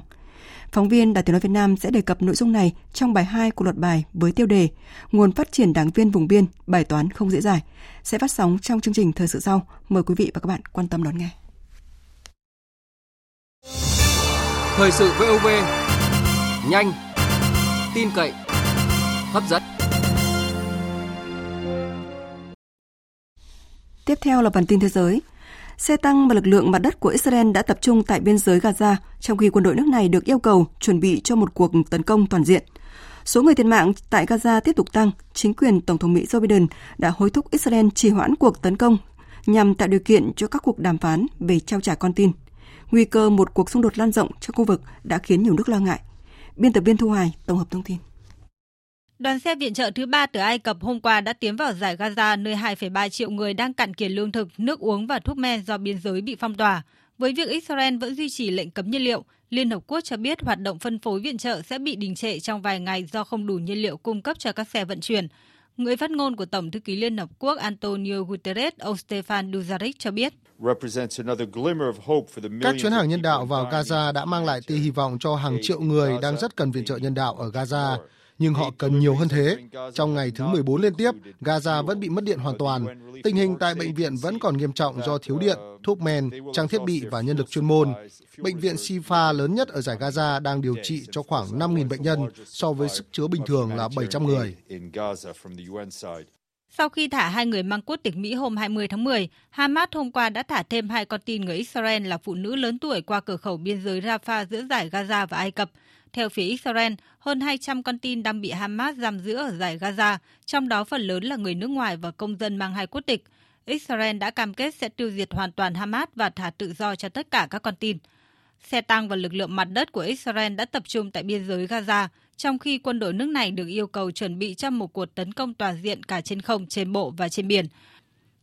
S1: Phóng viên Đài Tiếng nói Việt Nam sẽ đề cập nội dung này trong bài 2 của luật bài với tiêu đề Nguồn phát triển đảng viên vùng biên, bài toán không dễ dàng sẽ phát sóng trong chương trình thời sự sau. Mời quý vị và các bạn quan tâm đón nghe.
S12: Thời sự VOV nhanh, tin cậy, hấp dẫn.
S1: Tiếp theo là bản tin thế giới. Xe tăng và lực lượng mặt đất của Israel đã tập trung tại biên giới Gaza, trong khi quân đội nước này được yêu cầu chuẩn bị cho một cuộc tấn công toàn diện. Số người thiệt mạng tại Gaza tiếp tục tăng. Chính quyền Tổng thống Mỹ Joe Biden đã hối thúc Israel trì hoãn cuộc tấn công nhằm tạo điều kiện cho các cuộc đàm phán về trao trả con tin. Nguy cơ một cuộc xung đột lan rộng trong khu vực đã khiến nhiều nước lo ngại. Biên tập viên Thu Hoài tổng hợp thông tin.
S22: Đoàn xe viện trợ thứ ba từ Ai Cập hôm qua đã tiến vào giải Gaza, nơi 2,3 triệu người đang cạn kiệt lương thực, nước uống và thuốc men do biên giới bị phong tỏa. Với việc Israel vẫn duy trì lệnh cấm nhiên liệu, Liên Hợp Quốc cho biết hoạt động phân phối viện trợ sẽ bị đình trệ trong vài ngày do không đủ nhiên liệu cung cấp cho các xe vận chuyển. Người phát ngôn của Tổng thư ký Liên Hợp Quốc Antonio Guterres, ông Stefan Dujarric cho biết.
S23: Các chuyến hàng nhân đạo vào Gaza đã mang lại tia hy vọng cho hàng triệu người đang rất cần viện trợ nhân đạo ở Gaza nhưng họ cần nhiều hơn thế. Trong ngày thứ 14 liên tiếp, Gaza vẫn bị mất điện hoàn toàn. Tình hình tại bệnh viện vẫn còn nghiêm trọng do thiếu điện, thuốc men, trang thiết bị và nhân lực chuyên môn. Bệnh viện Sifa lớn nhất ở giải Gaza đang điều trị cho khoảng 5.000 bệnh nhân so với sức chứa bình thường là 700 người.
S22: Sau khi thả hai người mang quốc tịch Mỹ hôm 20 tháng 10, Hamas hôm qua đã thả thêm hai con tin người Israel là phụ nữ lớn tuổi qua cửa khẩu biên giới Rafah giữa giải Gaza và Ai Cập. Theo phía Israel, hơn 200 con tin đang bị Hamas giam giữ ở giải Gaza, trong đó phần lớn là người nước ngoài và công dân mang hai quốc tịch. Israel đã cam kết sẽ tiêu diệt hoàn toàn Hamas và thả tự do cho tất cả các con tin. Xe tăng và lực lượng mặt đất của Israel đã tập trung tại biên giới Gaza, trong khi quân đội nước này được yêu cầu chuẩn bị cho một cuộc tấn công toàn diện cả trên không, trên bộ và trên biển.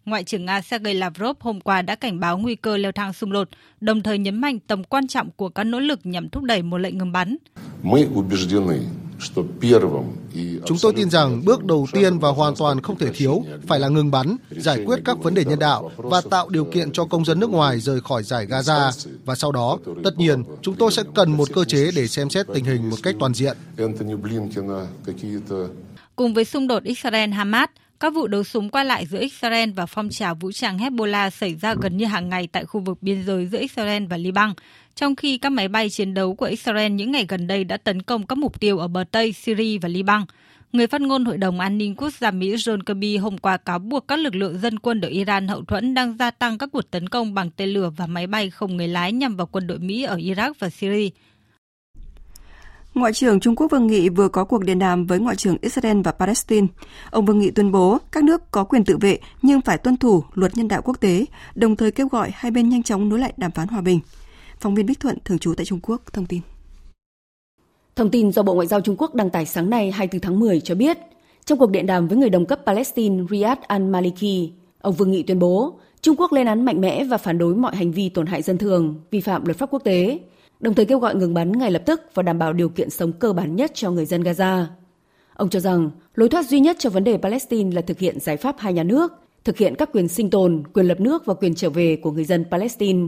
S22: Ngoại trưởng Nga Sergei Lavrov hôm qua đã cảnh báo nguy cơ leo thang xung đột, đồng thời nhấn mạnh tầm quan trọng của các nỗ lực nhằm thúc đẩy một lệnh ngừng bắn.
S23: Chúng tôi tin rằng bước đầu tiên và hoàn toàn không thể thiếu phải là ngừng bắn, giải quyết các vấn đề nhân đạo và tạo điều kiện cho công dân nước ngoài rời khỏi giải Gaza. Và sau đó, tất nhiên, chúng tôi sẽ cần một cơ chế để xem xét tình hình một cách toàn diện.
S22: Cùng với xung đột Israel-Hamas, các vụ đấu súng qua lại giữa Israel và phong trào vũ trang Hezbollah xảy ra gần như hàng ngày tại khu vực biên giới giữa Israel và Liban, trong khi các máy bay chiến đấu của Israel những ngày gần đây đã tấn công các mục tiêu ở bờ Tây, Syria và Liban. Người phát ngôn Hội đồng An ninh Quốc gia Mỹ John Kirby hôm qua cáo buộc các lực lượng dân quân đội Iran hậu thuẫn đang gia tăng các cuộc tấn công bằng tên lửa và máy bay không người lái nhằm vào quân đội Mỹ ở Iraq và Syria.
S1: Ngoại trưởng Trung Quốc Vương Nghị vừa có cuộc điện đàm với Ngoại trưởng Israel và Palestine. Ông Vương Nghị tuyên bố các nước có quyền tự vệ nhưng phải tuân thủ luật nhân đạo quốc tế, đồng thời kêu gọi hai bên nhanh chóng nối lại đàm phán hòa bình. Phóng viên Bích Thuận thường trú tại Trung Quốc thông tin.
S24: Thông tin do Bộ Ngoại giao Trung Quốc đăng tải sáng nay 24 tháng 10 cho biết, trong cuộc điện đàm với người đồng cấp Palestine Riyad al-Maliki, ông Vương Nghị tuyên bố Trung Quốc lên án mạnh mẽ và phản đối mọi hành vi tổn hại dân thường, vi phạm luật pháp quốc tế, đồng thời kêu gọi ngừng bắn ngay lập tức và đảm bảo điều kiện sống cơ bản nhất cho người dân Gaza. Ông cho rằng lối thoát duy nhất cho vấn đề Palestine là thực hiện giải pháp hai nhà nước, thực hiện các quyền sinh tồn, quyền lập nước và quyền trở về của người dân Palestine.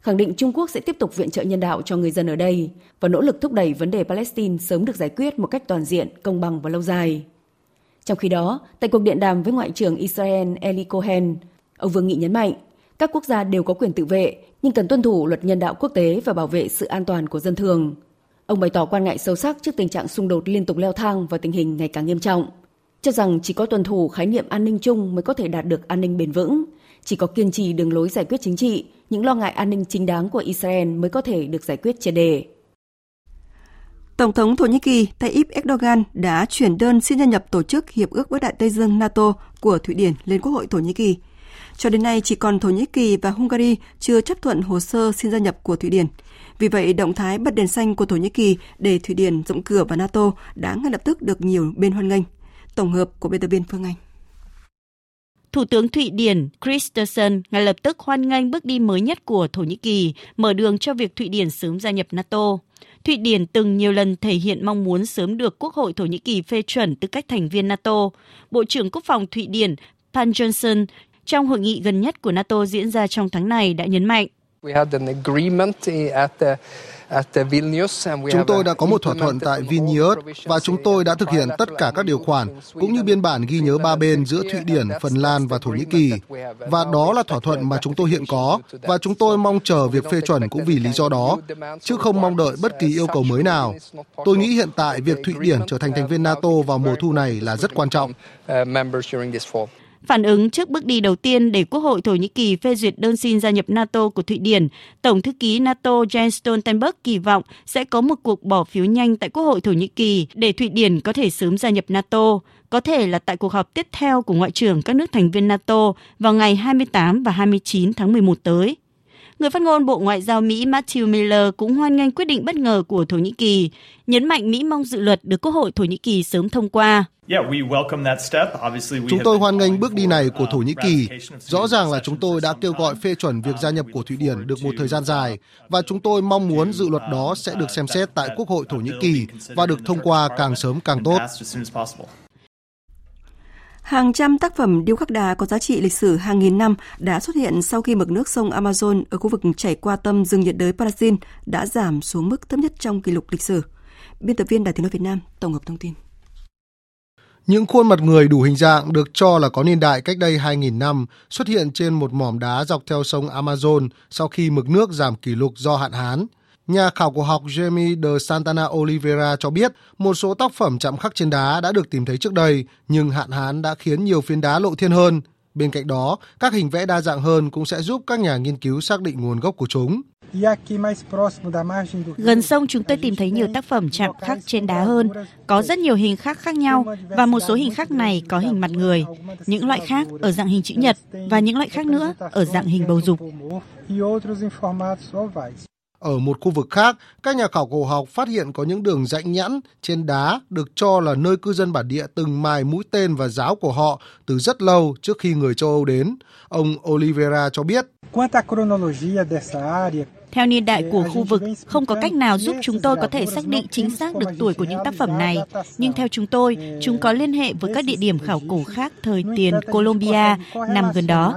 S24: Khẳng định Trung Quốc sẽ tiếp tục viện trợ nhân đạo cho người dân ở đây và nỗ lực thúc đẩy vấn đề Palestine sớm được giải quyết một cách toàn diện, công bằng và lâu dài. Trong khi đó, tại cuộc điện đàm với Ngoại trưởng Israel Eli Cohen, ông Vương Nghị nhấn mạnh, các quốc gia đều có quyền tự vệ nhưng cần tuân thủ luật nhân đạo quốc tế và bảo vệ sự an toàn của dân thường. Ông bày tỏ quan ngại sâu sắc trước tình trạng xung đột liên tục leo thang và tình hình ngày càng nghiêm trọng, cho rằng chỉ có tuân thủ khái niệm an ninh chung mới có thể đạt được an ninh bền vững, chỉ có kiên trì đường lối giải quyết chính trị, những lo ngại an ninh chính đáng của Israel mới có thể được giải quyết triệt đề.
S1: Tổng thống Thổ Nhĩ Kỳ Tayyip Erdogan đã chuyển đơn xin gia nhập tổ chức Hiệp ước Bắc Đại Tây Dương NATO của Thụy Điển lên Quốc hội Thổ Nhĩ Kỳ – cho đến nay chỉ còn Thổ Nhĩ Kỳ và Hungary chưa chấp thuận hồ sơ xin gia nhập của Thụy Điển. Vì vậy, động thái bật đèn xanh của Thổ Nhĩ Kỳ để Thụy Điển rộng cửa vào NATO đã ngay lập tức được nhiều bên hoan nghênh. Tổng hợp của biên tập viên Phương Anh.
S25: Thủ tướng Thụy Điển Christensen ngay lập tức hoan nghênh bước đi mới nhất của Thổ Nhĩ Kỳ, mở đường cho việc Thụy Điển sớm gia nhập NATO. Thụy Điển từng nhiều lần thể hiện mong muốn sớm được Quốc hội Thổ Nhĩ Kỳ phê chuẩn tư cách thành viên NATO. Bộ trưởng Quốc phòng Thụy Điển Pan Johnson trong hội nghị gần nhất của NATO diễn ra trong tháng này đã nhấn mạnh.
S23: Chúng tôi đã có một thỏa thuận tại Vilnius và chúng tôi đã thực hiện tất cả các điều khoản cũng như biên bản ghi nhớ ba bên giữa Thụy Điển, Phần Lan và Thổ Nhĩ Kỳ. Và đó là thỏa thuận mà chúng tôi hiện có và chúng tôi mong chờ việc phê chuẩn cũng vì lý do đó, chứ không mong đợi bất kỳ yêu cầu mới nào. Tôi nghĩ hiện tại việc Thụy Điển trở thành thành viên NATO vào mùa thu này là rất quan trọng.
S25: Phản ứng trước bước đi đầu tiên để Quốc hội Thổ Nhĩ Kỳ phê duyệt đơn xin gia nhập NATO của Thụy Điển, Tổng thư ký NATO Jens Stoltenberg kỳ vọng sẽ có một cuộc bỏ phiếu nhanh tại Quốc hội Thổ Nhĩ Kỳ để Thụy Điển có thể sớm gia nhập NATO, có thể là tại cuộc họp tiếp theo của Ngoại trưởng các nước thành viên NATO vào ngày 28 và 29 tháng 11 tới. Người phát ngôn Bộ Ngoại giao Mỹ Matthew Miller cũng hoan nghênh quyết định bất ngờ của Thổ Nhĩ Kỳ, nhấn mạnh Mỹ mong dự luật được Quốc hội Thổ Nhĩ Kỳ sớm thông qua.
S23: Chúng tôi hoan nghênh bước đi này của Thổ Nhĩ Kỳ. Rõ ràng là chúng tôi đã kêu gọi phê chuẩn việc gia nhập của Thụy Điển được một thời gian dài và chúng tôi mong muốn dự luật đó sẽ được xem xét tại Quốc hội Thổ Nhĩ Kỳ và được thông qua càng sớm càng tốt.
S1: Hàng trăm tác phẩm điêu khắc đá có giá trị lịch sử hàng nghìn năm đã xuất hiện sau khi mực nước sông Amazon ở khu vực chảy qua tâm rừng nhiệt đới Brazil đã giảm xuống mức thấp nhất trong kỷ lục lịch sử. Biên tập viên Đài tiếng nói Việt Nam, tổng hợp thông tin.
S23: Những khuôn mặt người đủ hình dạng được cho là có niên đại cách đây 2.000 năm xuất hiện trên một mỏm đá dọc theo sông Amazon sau khi mực nước giảm kỷ lục do hạn hán. Nhà khảo cổ học Jamie de Santana Oliveira cho biết một số tác phẩm chạm khắc trên đá đã được tìm thấy trước đây, nhưng hạn hán đã khiến nhiều phiến đá lộ thiên hơn. Bên cạnh đó, các hình vẽ đa dạng hơn cũng sẽ giúp các nhà nghiên cứu xác định nguồn gốc của chúng.
S25: Gần sông chúng tôi tìm thấy nhiều tác phẩm chạm khắc trên đá hơn, có rất nhiều hình khắc khác nhau và một số hình khắc này có hình mặt người, những loại khác ở dạng hình chữ nhật và những loại khác nữa ở dạng hình bầu dục.
S23: Ở một khu vực khác, các nhà khảo cổ học phát hiện có những đường rãnh nhẵn trên đá được cho là nơi cư dân bản địa từng mài mũi tên và giáo của họ từ rất lâu trước khi người châu Âu đến. Ông Oliveira cho biết.
S25: Theo niên đại của khu vực, không có cách nào giúp chúng tôi có thể xác định chính xác được tuổi của những tác phẩm này. Nhưng theo chúng tôi, chúng có liên hệ với các địa điểm khảo cổ khác thời tiền Colombia nằm gần đó.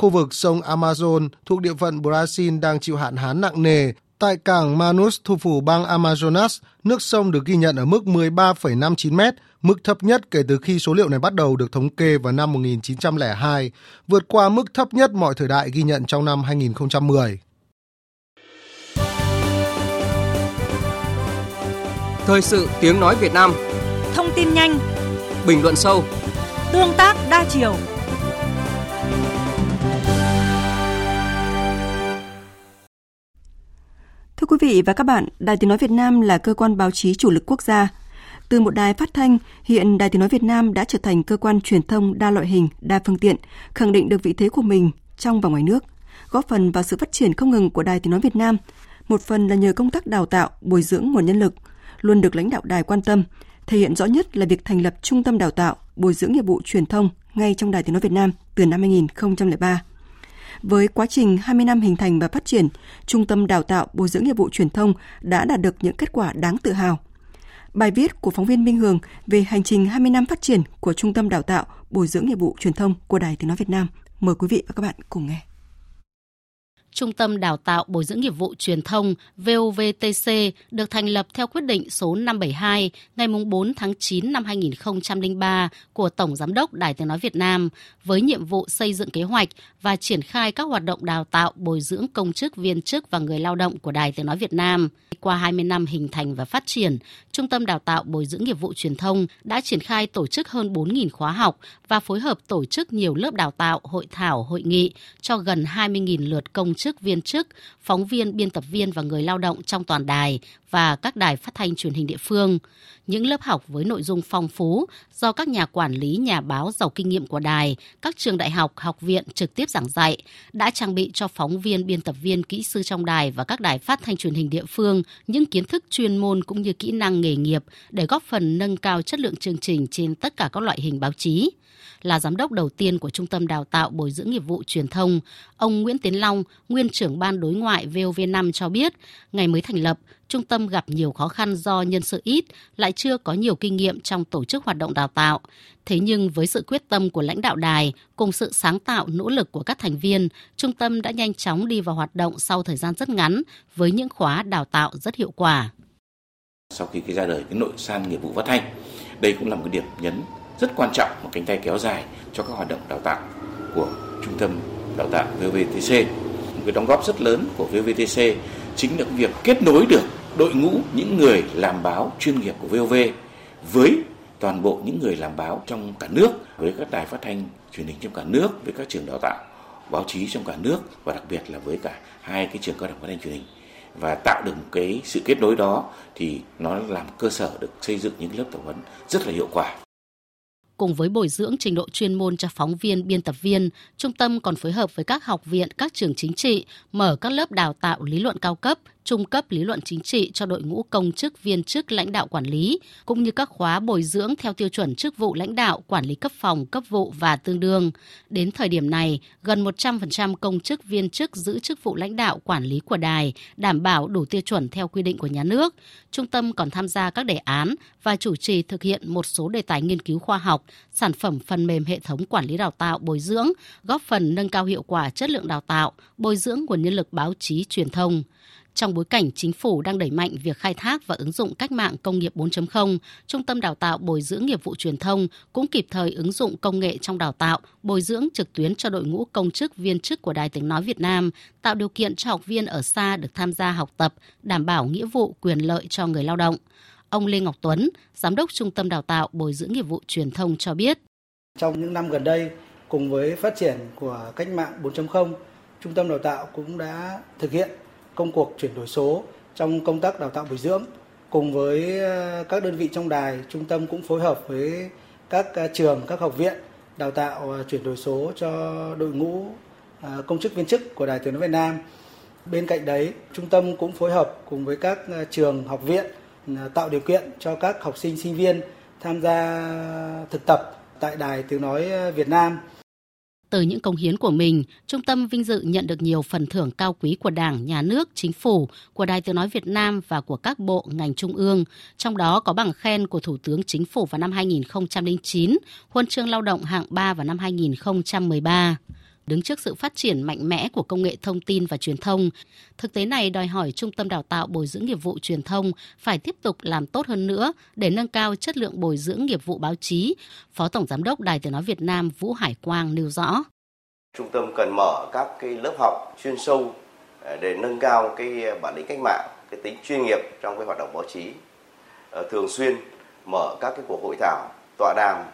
S23: Khu vực sông Amazon thuộc địa phận Brazil đang chịu hạn hán nặng nề. Tại cảng Manus, thủ phủ bang Amazonas, nước sông được ghi nhận ở mức 13,59 mét, mức thấp nhất kể từ khi số liệu này bắt đầu được thống kê vào năm 1902, vượt qua mức thấp nhất mọi thời đại ghi nhận trong năm 2010.
S26: Thời sự tiếng nói Việt Nam
S25: Thông tin nhanh
S26: Bình luận sâu
S25: Tương tác đa chiều
S1: Thưa quý vị và các bạn, Đài Tiếng Nói Việt Nam là cơ quan báo chí chủ lực quốc gia. Từ một đài phát thanh, hiện Đài Tiếng Nói Việt Nam đã trở thành cơ quan truyền thông đa loại hình, đa phương tiện, khẳng định được vị thế của mình trong và ngoài nước, góp phần vào sự phát triển không ngừng của Đài Tiếng Nói Việt Nam. Một phần là nhờ công tác đào tạo, bồi dưỡng nguồn nhân lực, luôn được lãnh đạo đài quan tâm, thể hiện rõ nhất là việc thành lập Trung tâm Đào tạo, bồi dưỡng nghiệp vụ truyền thông ngay trong Đài Tiếng Nói Việt Nam từ năm 2003. Với quá trình 20 năm hình thành và phát triển, Trung tâm Đào tạo Bồi dưỡng nghiệp vụ truyền thông đã đạt được những kết quả đáng tự hào. Bài viết của phóng viên Minh Hường về hành trình 20 năm phát triển của Trung tâm Đào tạo Bồi dưỡng nghiệp vụ truyền thông của Đài Tiếng Nói Việt Nam. Mời quý vị và các bạn cùng nghe.
S27: Trung tâm Đào tạo Bồi dưỡng nghiệp vụ truyền thông VOVTC được thành lập theo quyết định số 572 ngày 4 tháng 9 năm 2003 của Tổng Giám đốc Đài Tiếng Nói Việt Nam với nhiệm vụ xây dựng kế hoạch và triển khai các hoạt động đào tạo bồi dưỡng công chức, viên chức và người lao động của Đài Tiếng Nói Việt Nam. Qua 20 năm hình thành và phát triển, Trung tâm Đào tạo Bồi dưỡng nghiệp vụ truyền thông đã triển khai tổ chức hơn 4.000 khóa học và phối hợp tổ chức nhiều lớp đào tạo, hội thảo, hội nghị cho gần 20.000 lượt công chức, viên chức, phóng viên, biên tập viên và người lao động trong toàn đài và các đài phát thanh truyền hình địa phương. Những lớp học với nội dung phong phú do các nhà quản lý, nhà báo giàu kinh nghiệm của đài, các trường đại học, học viện trực tiếp giảng dạy đã trang bị cho phóng viên, biên tập viên, kỹ sư trong đài và các đài phát thanh truyền hình địa phương những kiến thức chuyên môn cũng như kỹ năng nghề nghiệp để góp phần nâng cao chất lượng chương trình trên tất cả các loại hình báo chí là giám đốc đầu tiên của Trung tâm Đào tạo Bồi dưỡng nghiệp vụ truyền thông. Ông Nguyễn Tiến Long, nguyên trưởng ban đối ngoại VOV5 cho biết, ngày mới thành lập, trung tâm gặp nhiều khó khăn do nhân sự ít, lại chưa có nhiều kinh nghiệm trong tổ chức hoạt động đào tạo. Thế nhưng với sự quyết tâm của lãnh đạo đài cùng sự sáng tạo nỗ lực của các thành viên, trung tâm đã nhanh chóng đi vào hoạt động sau thời gian rất ngắn với những khóa đào tạo rất hiệu quả.
S28: Sau khi cái ra đời cái nội san nghiệp vụ phát thanh, đây cũng là một cái điểm nhấn rất quan trọng, một cánh tay kéo dài cho các hoạt động đào tạo của trung tâm đào tạo VVTC. Một cái đóng góp rất lớn của VVTC chính là việc kết nối được đội ngũ những người làm báo chuyên nghiệp của VOV với toàn bộ những người làm báo trong cả nước với các đài phát thanh truyền hình trong cả nước với các trường đào tạo báo chí trong cả nước và đặc biệt là với cả hai cái trường cao đẳng phát thanh truyền hình và tạo được một cái sự kết nối đó thì nó làm cơ sở được xây dựng những lớp tập huấn rất là hiệu quả
S27: cùng với bồi dưỡng trình độ chuyên môn cho phóng viên, biên tập viên, trung tâm còn phối hợp với các học viện, các trường chính trị, mở các lớp đào tạo lý luận cao cấp, trung cấp lý luận chính trị cho đội ngũ công chức, viên chức, lãnh đạo quản lý, cũng như các khóa bồi dưỡng theo tiêu chuẩn chức vụ lãnh đạo, quản lý cấp phòng, cấp vụ và tương đương. Đến thời điểm này, gần 100% công chức, viên chức giữ chức vụ lãnh đạo, quản lý của đài, đảm bảo đủ tiêu chuẩn theo quy định của nhà nước. Trung tâm còn tham gia các đề án và chủ trì thực hiện một số đề tài nghiên cứu khoa học, sản phẩm phần mềm hệ thống quản lý đào tạo, bồi dưỡng, góp phần nâng cao hiệu quả chất lượng đào tạo, bồi dưỡng nguồn nhân lực báo chí truyền thông. Trong bối cảnh chính phủ đang đẩy mạnh việc khai thác và ứng dụng cách mạng công nghiệp 4.0, Trung tâm Đào tạo Bồi dưỡng nghiệp vụ truyền thông cũng kịp thời ứng dụng công nghệ trong đào tạo, bồi dưỡng trực tuyến cho đội ngũ công chức viên chức của Đài Tiếng Nói Việt Nam, tạo điều kiện cho học viên ở xa được tham gia học tập, đảm bảo nghĩa vụ quyền lợi cho người lao động. Ông Lê Ngọc Tuấn, Giám đốc Trung tâm Đào tạo Bồi dưỡng nghiệp vụ truyền thông cho biết.
S29: Trong những năm gần đây, cùng với phát triển của cách mạng 4.0, Trung tâm Đào tạo cũng đã thực hiện công cuộc chuyển đổi số trong công tác đào tạo bồi dưỡng. Cùng với ờ, các đơn vị trong đài, trung tâm cũng phối hợp với các ờ, trường, các học viện đào tạo ờ, chuyển đổi số cho đội ngũ công chức viên chức của Đài Tiếng nói Việt Nam. Bên cạnh đấy, trung tâm cũng phối hợp cùng với các trường, học viện tạo điều kiện cho các học sinh sinh viên tham gia thực tập tại Đài Tiếng nói Việt Nam
S27: từ những công hiến của mình, trung tâm vinh dự nhận được nhiều phần thưởng cao quý của Đảng, Nhà nước, Chính phủ, của Đài Tiếng Nói Việt Nam và của các bộ, ngành trung ương. Trong đó có bằng khen của Thủ tướng Chính phủ vào năm 2009, huân chương lao động hạng 3 vào năm 2013 đứng trước sự phát triển mạnh mẽ của công nghệ thông tin và truyền thông. Thực tế này đòi hỏi Trung tâm Đào tạo Bồi dưỡng nghiệp vụ truyền thông phải tiếp tục làm tốt hơn nữa để nâng cao chất lượng bồi dưỡng nghiệp vụ báo chí. Phó Tổng Giám đốc Đài Tiếng Nói Việt Nam Vũ Hải Quang nêu rõ.
S30: Trung tâm cần mở các cái lớp học chuyên sâu à, để nâng cao cái bản lĩnh cách mạng, cái tính chuyên nghiệp trong cái hoạt động báo chí. Ờ, thường xuyên mở các cái cuộc hội thảo, tọa đàm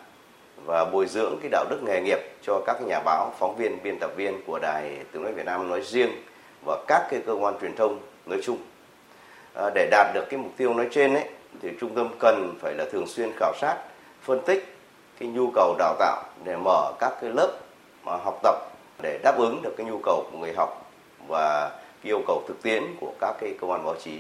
S30: và bồi dưỡng cái đạo đức nghề nghiệp cho các nhà báo, phóng viên, biên tập viên của Đài Tiếng nói Việt Nam nói riêng và các cái cơ quan truyền thông nói chung. À, để đạt được cái mục tiêu nói trên ấy, thì trung tâm cần phải là thường xuyên khảo sát, phân tích cái nhu cầu đào tạo để mở các cái lớp mà học tập để đáp ứng được cái nhu cầu của người học và cái yêu cầu thực tiễn của các cái cơ quan báo chí.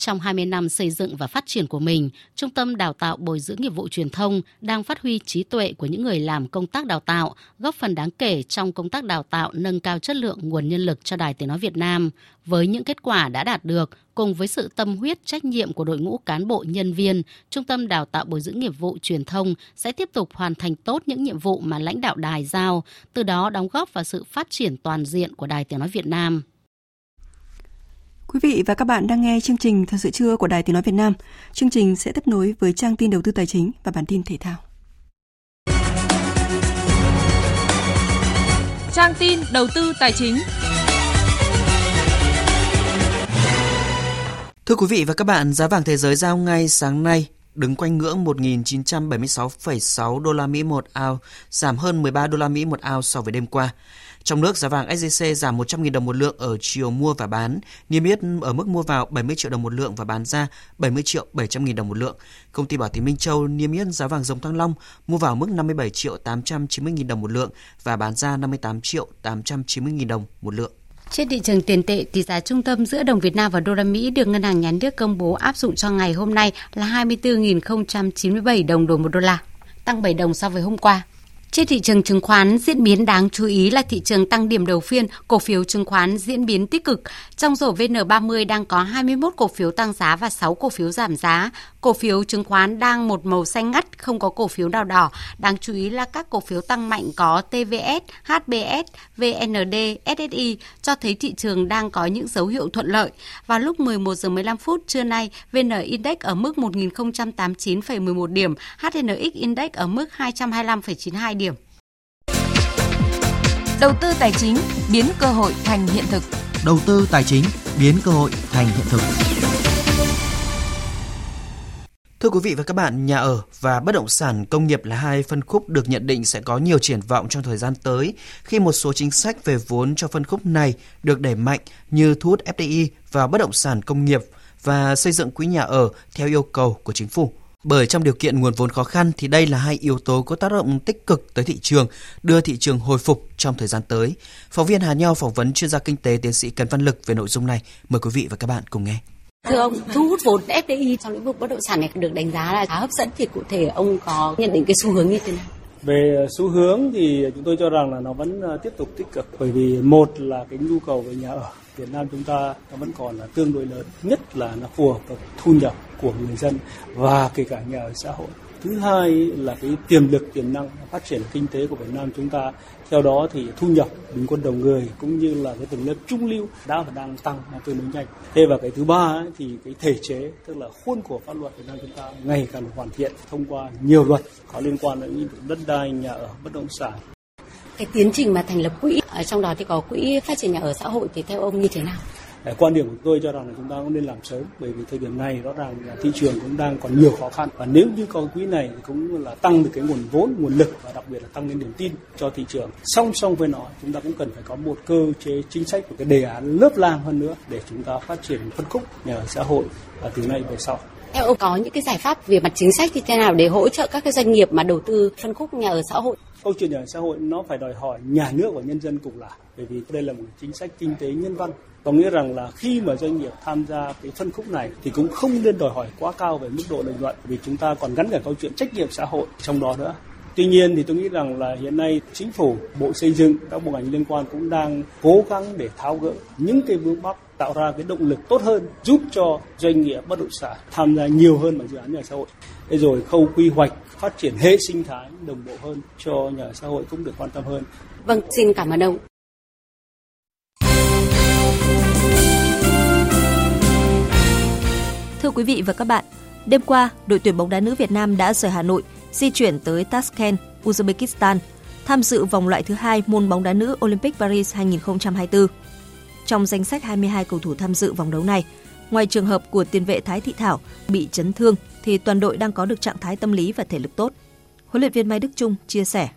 S27: Trong 20 năm xây dựng và phát triển của mình, Trung tâm Đào tạo Bồi dưỡng nghiệp vụ truyền thông đang phát huy trí tuệ của những người làm công tác đào tạo, góp phần đáng kể trong công tác đào tạo nâng cao chất lượng nguồn nhân lực cho Đài Tiếng Nói Việt Nam. Với những kết quả đã đạt được, cùng với sự tâm huyết trách nhiệm của đội ngũ cán bộ nhân viên, Trung tâm Đào tạo Bồi dưỡng nghiệp vụ truyền thông sẽ tiếp tục hoàn thành tốt những nhiệm vụ mà lãnh đạo đài giao, từ đó đóng góp vào sự phát triển toàn diện của Đài Tiếng Nói Việt Nam.
S1: Quý vị và các bạn đang nghe chương trình Thời sự trưa của Đài Tiếng Nói Việt Nam. Chương trình sẽ tiếp nối với trang tin đầu tư tài chính và bản tin thể thao.
S31: Trang tin đầu tư tài chính.
S32: Thưa quý vị và các bạn, giá vàng thế giới giao ngay sáng nay đứng quanh ngưỡng 1.976,6 đô la Mỹ một ao, giảm hơn 13 đô la Mỹ một ao so với đêm qua. Trong nước, giá vàng SJC giảm 100.000 đồng một lượng ở chiều mua và bán, niêm yết ở mức mua vào 70 triệu đồng một lượng và bán ra 70 triệu 700 000 đồng một lượng. Công ty Bảo Tín Minh Châu niêm yết giá vàng dòng Thăng Long mua vào mức 57 triệu 890 000 đồng một lượng và bán ra 58 triệu 890 000 đồng một lượng.
S33: Trên thị trường tiền tệ, tỷ giá trung tâm giữa đồng Việt Nam và đô la Mỹ được Ngân hàng Nhà nước công bố áp dụng cho ngày hôm nay là 24.097 đồng đổi một đô la, tăng 7 đồng so với hôm qua. Trên thị trường chứng khoán, diễn biến đáng chú ý là thị trường tăng điểm đầu phiên, cổ phiếu chứng khoán diễn biến tích cực. Trong rổ VN30 đang có 21 cổ phiếu tăng giá và 6 cổ phiếu giảm giá. Cổ phiếu chứng khoán đang một màu xanh ngắt, không có cổ phiếu nào đỏ. Đáng chú ý là các cổ phiếu tăng mạnh có TVS, HBS, VND, SSI cho thấy thị trường đang có những dấu hiệu thuận lợi. Vào lúc 11 giờ 15 phút trưa nay, VN Index ở mức 1089,11 điểm, HNX Index ở mức 225,92 điểm. Đầu tư tài chính biến cơ hội thành hiện thực.
S32: Đầu tư tài chính biến cơ hội thành hiện thực. Thưa quý vị và các bạn, nhà ở và bất động sản công nghiệp là hai phân khúc được nhận định sẽ có nhiều triển vọng trong thời gian tới khi một số chính sách về vốn cho phân khúc này được đẩy mạnh như thu hút FDI vào bất động sản công nghiệp và xây dựng quỹ nhà ở theo yêu cầu của chính phủ. Bởi trong điều kiện nguồn vốn khó khăn thì đây là hai yếu tố có tác động tích cực tới thị trường, đưa thị trường hồi phục trong thời gian tới. Phóng viên Hà Nho phỏng vấn chuyên gia kinh tế tiến sĩ Cấn Văn Lực về nội dung này. Mời quý vị và các bạn cùng nghe.
S33: Thưa ông, thu hút vốn FDI trong lĩnh vực bất động sản này được đánh giá là khá hấp dẫn thì cụ thể ông có nhận định cái xu hướng như thế nào?
S34: Về xu hướng thì chúng tôi cho rằng là nó vẫn ờ, tiếp tục tích cực bởi vì một là cái nhu cầu về nhà ở Việt Nam chúng ta nó vẫn còn là tương đối lớn, nhất là nó phù hợp với thu nhập của người dân và kể cả nhà ở xã hội. Thứ hai là cái tiềm lực tiềm năng phát triển kinh tế của Việt Nam chúng ta. Theo đó thì thu nhập bình quân đầu người cũng như là cái tầng lớp trung lưu đã và đang tăng tương đối nhanh. Thế và cái thứ ba ấy, thì cái thể chế tức là khuôn của pháp luật Việt Nam chúng ta ngày càng hoàn thiện thông qua nhiều luật có liên quan đến đất đai, nhà ở, bất động sản,
S33: cái tiến trình mà thành lập quỹ ở trong đó thì có quỹ phát triển nhà ở xã hội thì theo ông như thế nào?
S34: Quan điểm của tôi cho rằng là chúng ta cũng nên làm sớm, bởi vì thời điểm này rõ ràng là thị trường cũng đang còn nhiều khó khăn. Và nếu như có quỹ này thì cũng là tăng được cái nguồn vốn, nguồn lực và đặc biệt là tăng lên niềm tin cho thị trường. Song song với nó, chúng ta cũng cần phải có một cơ chế chính sách của cái đề án lớp lang hơn nữa để chúng ta phát triển, phân khúc nhà ở xã hội và từ nay về sau.
S33: Theo ông có những cái giải pháp về mặt chính sách như thế nào để hỗ trợ các cái doanh nghiệp mà đầu tư phân khúc nhà ở xã hội?
S34: Câu chuyện nhà ở xã hội nó phải đòi hỏi nhà nước và nhân dân cùng làm bởi vì đây là một chính sách kinh tế nhân văn. Có nghĩa rằng là khi mà doanh nghiệp tham gia cái phân khúc này thì cũng không nên đòi hỏi quá cao về mức độ lợi nhuận vì chúng ta còn gắn cả câu chuyện trách nhiệm xã hội trong đó nữa. Tuy nhiên thì tôi nghĩ rằng là hiện nay chính phủ, Bộ Xây dựng, các bộ ngành liên quan cũng đang cố gắng để tháo gỡ những cái vướng mắc tạo ra cái động lực tốt hơn giúp cho doanh nghiệp bất động sản tham gia nhiều hơn vào dự án nhà xã hội. Thế rồi khâu quy hoạch phát triển hệ sinh thái đồng bộ hơn cho nhà xã hội cũng được quan tâm hơn.
S33: Vâng, xin cảm ơn ông.
S35: Thưa quý vị và các bạn, đêm qua, đội tuyển bóng đá nữ Việt Nam đã rời Hà Nội, di chuyển tới Tashkent, Uzbekistan, tham dự vòng loại thứ hai môn bóng đá nữ Olympic Paris 2024. Trong danh sách 22 cầu thủ tham dự vòng đấu này, ngoài trường hợp của tiền vệ Thái Thị Thảo bị chấn thương thì toàn đội đang có được trạng thái tâm lý và thể lực tốt. Huấn luyện viên Mai Đức Trung chia sẻ.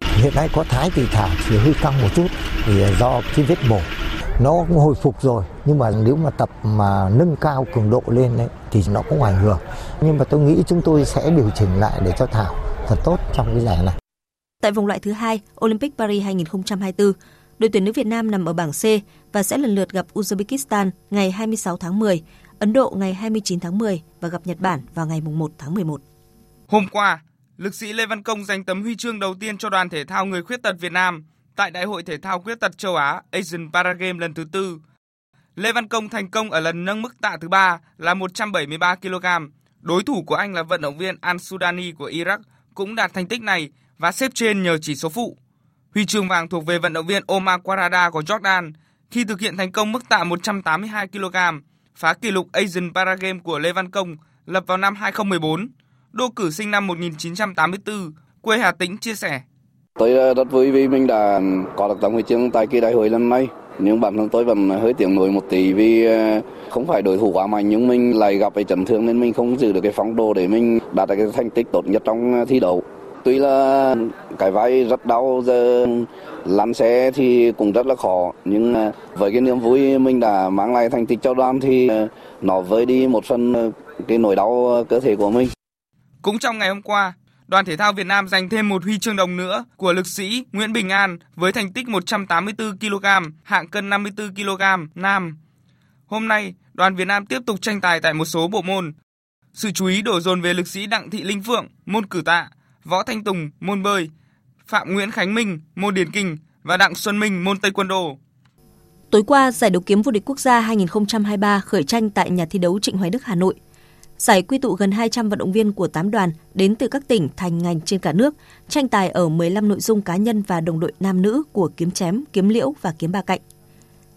S36: Hiện nay có Thái Thị Thảo chỉ hơi căng một chút vì do cái vết mổ nó cũng hồi phục rồi nhưng mà nếu mà tập mà nâng cao cường độ lên đấy thì nó cũng ảnh hưởng nhưng mà tôi nghĩ chúng tôi sẽ điều chỉnh lại để cho Thảo thật tốt trong cái giải này.
S35: Tại vòng loại thứ hai Olympic Paris 2024, đội tuyển nữ Việt Nam nằm ở bảng C và sẽ lần lượt gặp Uzbekistan ngày 26 tháng 10, Ấn Độ ngày 29 tháng 10 và gặp Nhật Bản vào ngày 1 tháng 11.
S37: Hôm qua, lực sĩ Lê Văn Công giành tấm huy chương đầu tiên cho đoàn thể thao người khuyết tật Việt Nam tại Đại hội thể thao khuyết tật châu Á Asian Paragame lần thứ tư. Lê Văn Công thành công ở lần nâng mức tạ thứ ba là 173 kg. Đối thủ của anh là vận động viên Al Sudani của Iraq cũng đạt thành tích này và xếp trên nhờ chỉ số phụ. Huy chương vàng thuộc về vận động viên Omar Quarada của Jordan khi thực hiện thành công mức tạ 182 kg, phá kỷ lục Asian Paragame của Lê Văn Công lập vào năm 2014. Đô cử sinh năm 1984, quê Hà Tĩnh chia sẻ.
S38: Tôi ờ, rất vui vì mình đã có được tấm huy chương tại kỳ đại hội lần này. Nhưng bản thân tôi vẫn hơi tiếng nổi một tí vì ờ, không phải đối thủ quá mạnh nhưng mình lại gặp cái chấn thương nên mình không giữ được cái phong độ để mình đạt được cái thành tích tốt nhất trong ờ, thi đấu. Tuy là cái vai rất đau giờ lăn xe thì cũng rất là khó nhưng với cái niềm vui mình đã mang lại thành tích cho đoàn thì nó vơi đi một phần ờ, cái nỗi đau ờ, cơ thể của mình.
S37: Cũng trong ngày hôm qua, đoàn thể thao Việt Nam giành thêm một huy chương đồng nữa của lực sĩ Nguyễn Bình An với thành tích 184 kg, hạng cân 54 kg nam. Hôm nay, đoàn Việt Nam tiếp tục tranh tài tại một số bộ môn. Sự chú ý đổ dồn về lực sĩ Đặng Thị Linh Phượng, môn cử tạ, Võ Thanh Tùng, môn bơi, Phạm Nguyễn Khánh Minh, môn điền kinh và Đặng Xuân Minh, môn tây quần đồ.
S35: Tối qua, giải đấu kiếm vô địch quốc gia 2023 khởi tranh tại nhà thi đấu Trịnh Hoài Đức Hà Nội. Giải quy tụ gần 200 vận động viên của 8 đoàn đến từ các tỉnh, thành ngành trên cả nước, tranh tài ở 15 nội dung cá nhân và đồng đội nam nữ của kiếm chém, kiếm liễu và kiếm ba cạnh.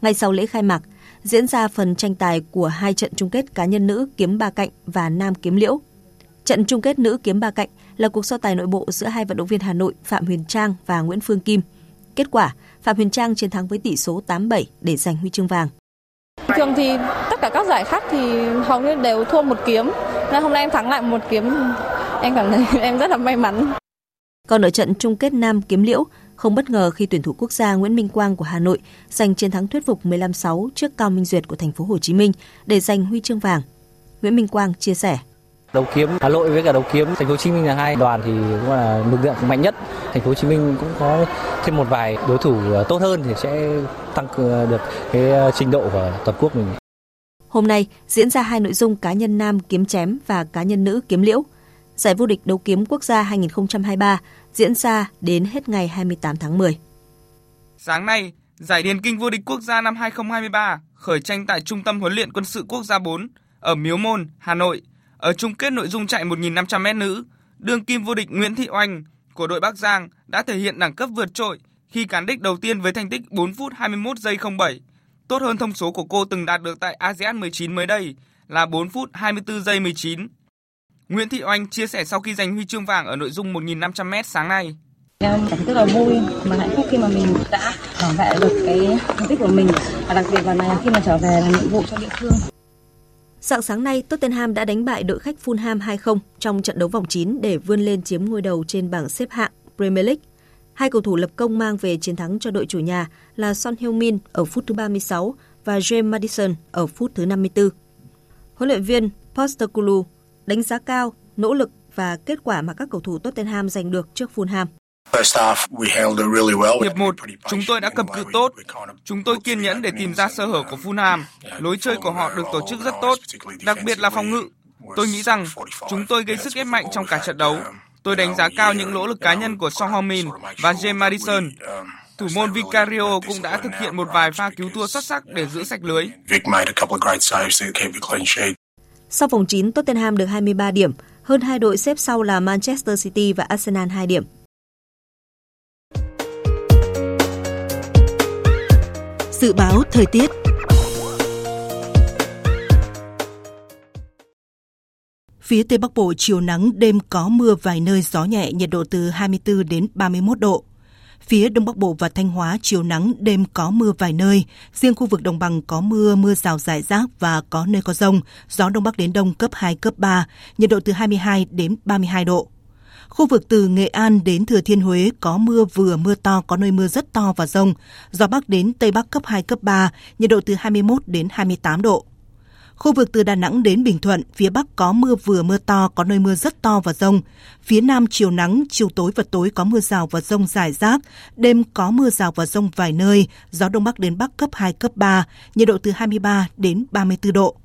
S35: Ngay sau lễ khai mạc, diễn ra phần tranh tài của hai trận chung kết cá nhân nữ kiếm ba cạnh và nam kiếm liễu. Trận chung kết nữ kiếm ba cạnh là cuộc so tài nội bộ giữa hai vận động viên Hà Nội Phạm Huyền Trang và Nguyễn Phương Kim. Kết quả, Phạm Huyền Trang chiến thắng với tỷ số 8-7 để giành huy chương vàng.
S39: Thường thì tất cả các giải khác thì hầu như đều thua một kiếm. Nên hôm nay em thắng lại một kiếm, em cảm thấy em rất là may mắn.
S35: Còn ở trận chung kết nam kiếm liễu, không bất ngờ khi tuyển thủ quốc gia Nguyễn Minh Quang của Hà Nội giành chiến thắng thuyết phục 15-6 trước Cao Minh Duyệt của thành phố Hồ Chí Minh để giành huy chương vàng. Nguyễn Minh Quang chia sẻ:
S40: Đấu kiếm Hà Nội với cả đấu kiếm Thành phố Hồ Chí Minh là hai đoàn thì cũng là lực lượng mạnh nhất. Thành phố Hồ Chí Minh cũng có thêm một vài đối thủ ờ, tốt hơn thì sẽ tăng được cái ờ, trình độ của toàn quốc mình.
S35: Hôm nay diễn ra hai nội dung cá nhân nam kiếm chém và cá nhân nữ kiếm liễu. Giải vô địch đấu kiếm quốc gia 2023 diễn ra đến hết ngày 28 tháng 10.
S37: Sáng nay, giải điền kinh vô địch quốc gia năm 2023 khởi tranh tại Trung tâm huấn luyện quân sự quốc gia 4 ở Miếu Môn, Hà Nội. Ở chung kết nội dung chạy 1.500m nữ, đương kim vô địch Nguyễn Thị Oanh của đội Bắc Giang đã thể hiện đẳng cấp vượt trội khi cán đích đầu tiên với thành tích 4 phút 21 giây 07, tốt hơn thông số của cô từng đạt được tại ASEAN 19 mới đây là 4 phút 24 giây 19. Nguyễn Thị Oanh chia sẻ sau khi giành huy chương vàng ở nội dung 1.500m sáng nay.
S39: Em cảm thấy rất là vui mà hạnh phúc khi mà mình đã bảo vệ được cái thành tích của mình và đặc biệt là này khi mà trở về làm nhiệm vụ cho địa phương.
S35: Sáng sáng nay, Tottenham đã đánh bại đội khách Fulham 2-0 trong trận đấu vòng 9 để vươn lên chiếm ngôi đầu trên bảng xếp hạng Premier League. Hai cầu thủ lập công mang về chiến thắng cho đội chủ nhà là Son Heung-min ở phút thứ 36 và James Madison ở phút thứ 54. Huấn luyện viên Postecoglou đánh giá cao nỗ lực và kết quả mà các cầu thủ Tottenham giành được trước Fulham.
S37: Hiệp 1, chúng tôi đã cầm cự tốt. Chúng tôi kiên nhẫn để tìm ra sơ hở của Fulham. Lối chơi của họ được tổ chức rất tốt, đặc biệt là phòng ngự. Tôi nghĩ rằng chúng tôi gây sức ép mạnh trong cả trận đấu. Tôi đánh giá cao những nỗ lực cá nhân của Song Heung-min và James Madison. Thủ môn Vicario cũng đã thực hiện một vài pha cứu thua xuất sắc để giữ sạch lưới.
S35: Sau vòng 9, Tottenham được 23 điểm, hơn hai đội xếp sau là Manchester City và Arsenal 2 điểm.
S41: Dự báo thời tiết Phía Tây Bắc Bộ chiều nắng, đêm có mưa vài nơi gió nhẹ, nhiệt độ từ 24 đến 31 độ. Phía Đông Bắc Bộ và Thanh Hóa chiều nắng, đêm có mưa vài nơi. Riêng khu vực đồng bằng có mưa, mưa rào rải rác và có nơi có rông. Gió Đông Bắc đến Đông cấp 2, cấp 3, nhiệt độ từ 22 đến 32 độ. Khu vực từ Nghệ An đến Thừa Thiên Huế có mưa vừa mưa to, có nơi mưa rất to và rông. Gió Bắc đến Tây Bắc cấp 2, cấp 3, nhiệt độ từ 21 đến 28 độ. Khu vực từ Đà Nẵng đến Bình Thuận, phía Bắc có mưa vừa mưa to, có nơi mưa rất to và rông. Phía Nam chiều nắng, chiều tối và tối có mưa rào và rông rải rác. Đêm có mưa rào và rông vài nơi, gió Đông Bắc đến Bắc cấp 2, cấp 3, nhiệt độ từ 23 đến 34 độ.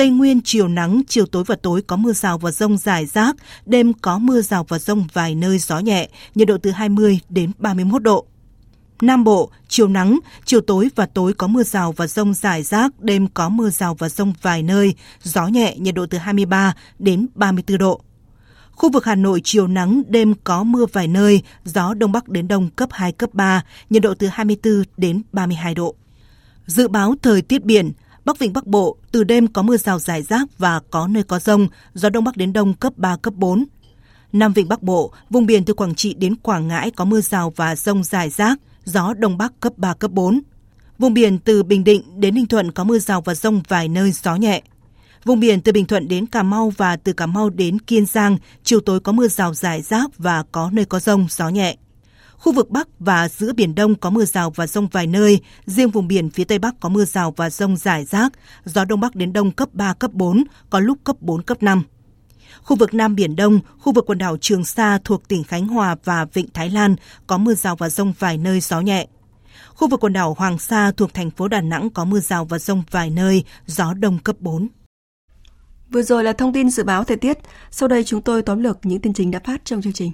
S41: Tây Nguyên chiều nắng, chiều tối và tối có mưa rào và rông rải rác, đêm có mưa rào và rông vài nơi gió nhẹ, nhiệt độ từ 20 đến 31 độ. Nam Bộ, chiều nắng, chiều tối và tối có mưa rào và rông rải rác, đêm có mưa rào và rông vài nơi, gió nhẹ, nhiệt độ từ 23 đến 34 độ. Khu vực Hà Nội chiều nắng, đêm có mưa vài nơi, gió đông bắc đến đông cấp 2, cấp 3, nhiệt độ từ 24 đến 32 độ. Dự báo thời tiết biển, Bắc Vịnh Bắc Bộ, từ đêm có mưa rào rải rác và có nơi có rông, gió đông bắc đến đông cấp 3, cấp 4. Nam Vịnh Bắc Bộ, vùng biển từ Quảng Trị đến Quảng Ngãi có mưa rào và rông rải rác, gió đông bắc cấp 3, cấp 4. Vùng biển từ Bình Định đến Ninh Thuận có mưa rào và rông vài nơi gió nhẹ. Vùng biển từ Bình Thuận đến Cà Mau và từ Cà Mau đến Kiên Giang, chiều tối có mưa rào rải rác và có nơi có rông, gió nhẹ. Khu vực Bắc và giữa Biển Đông có mưa rào và rông vài nơi, riêng vùng biển phía Tây Bắc có mưa rào và rông rải rác, gió Đông Bắc đến Đông cấp 3, cấp 4, có lúc cấp 4, cấp 5. Khu vực Nam Biển Đông, khu vực quần đảo Trường Sa thuộc tỉnh Khánh Hòa và Vịnh Thái Lan có mưa rào và rông vài nơi gió nhẹ. Khu vực quần đảo Hoàng Sa thuộc thành phố Đà Nẵng có mưa rào và rông vài nơi, gió đông cấp 4.
S1: Vừa rồi là thông tin dự báo thời tiết. Sau đây chúng tôi tóm lược những tin chính đã phát trong chương trình.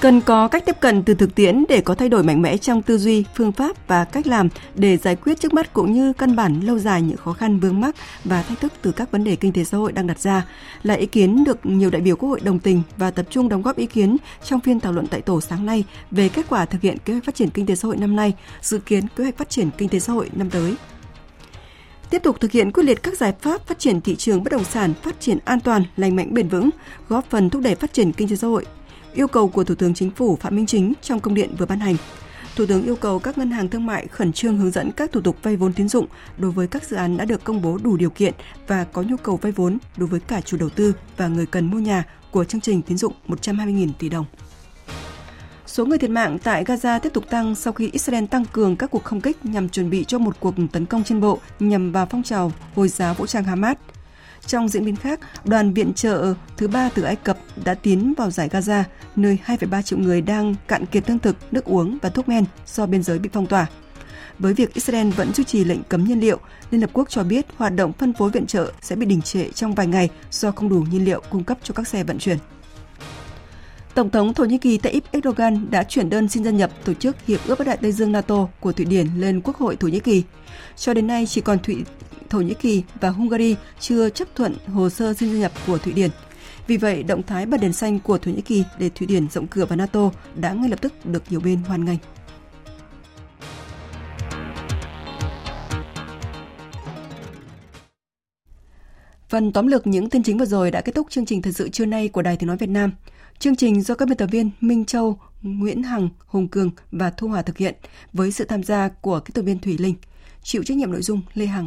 S1: Cần có cách tiếp cận từ thực tiễn để có thay đổi mạnh mẽ trong tư duy, phương pháp và cách làm để giải quyết trước mắt cũng như căn bản lâu dài những khó khăn vướng mắc và thách thức từ các vấn đề kinh tế xã hội đang đặt ra là ý kiến được nhiều đại biểu Quốc hội đồng tình và tập trung đóng góp ý kiến trong phiên thảo luận tại tổ sáng nay về kết quả thực hiện kế hoạch phát triển kinh tế xã hội năm nay, dự kiến kế hoạch phát triển kinh tế xã hội năm tới tiếp tục thực hiện quyết liệt các giải pháp phát triển thị trường bất động sản phát triển an toàn, lành mạnh bền vững, góp phần thúc đẩy phát triển kinh tế xã hội. Yêu cầu của Thủ tướng Chính phủ Phạm Minh Chính trong công điện vừa ban hành. Thủ tướng yêu cầu các ngân hàng thương mại khẩn trương hướng dẫn các thủ tục vay vốn tín dụng đối với các dự án đã được công bố đủ điều kiện và có nhu cầu vay vốn đối với cả chủ đầu tư và người cần mua nhà của chương trình tín dụng 120.000 tỷ đồng. Số người thiệt mạng tại Gaza tiếp tục tăng sau khi Israel tăng cường các cuộc không kích nhằm chuẩn bị cho một cuộc tấn công trên bộ nhằm vào phong trào Hồi giáo vũ trang Hamas. Trong diễn biến khác, đoàn viện trợ thứ ba từ Ai Cập đã tiến vào giải Gaza, nơi 2,3 triệu người đang cạn kiệt lương thực, nước uống và thuốc men do biên giới bị phong tỏa. Với việc Israel vẫn duy trì lệnh cấm nhiên liệu, Liên Hợp Quốc cho biết hoạt động phân phối viện trợ sẽ bị đình trệ trong vài ngày do không đủ nhiên liệu cung cấp cho các xe vận chuyển. Tổng thống Thổ Nhĩ Kỳ Tayyip Erdogan đã chuyển đơn xin gia nhập tổ chức Hiệp ước Bắc Đại Tây Dương NATO của Thụy Điển lên Quốc hội Thổ Nhĩ Kỳ. Cho đến nay chỉ còn Thụy Thổ Nhĩ Kỳ và Hungary chưa chấp thuận hồ sơ xin gia nhập của Thụy Điển. Vì vậy, động thái bật đèn xanh của Thổ Nhĩ Kỳ để Thụy Điển rộng cửa vào NATO đã ngay lập tức được nhiều bên hoan nghênh. Phần tóm lược những tin chính vừa rồi đã kết thúc chương trình thời sự trưa nay của Đài Tiếng Nói Việt Nam. Chương trình do các biên tập viên Minh Châu, Nguyễn Hằng, Hùng Cường và Thu Hòa thực hiện với sự tham gia của kỹ thuật viên Thủy Linh. Chịu trách nhiệm nội dung Lê Hằng.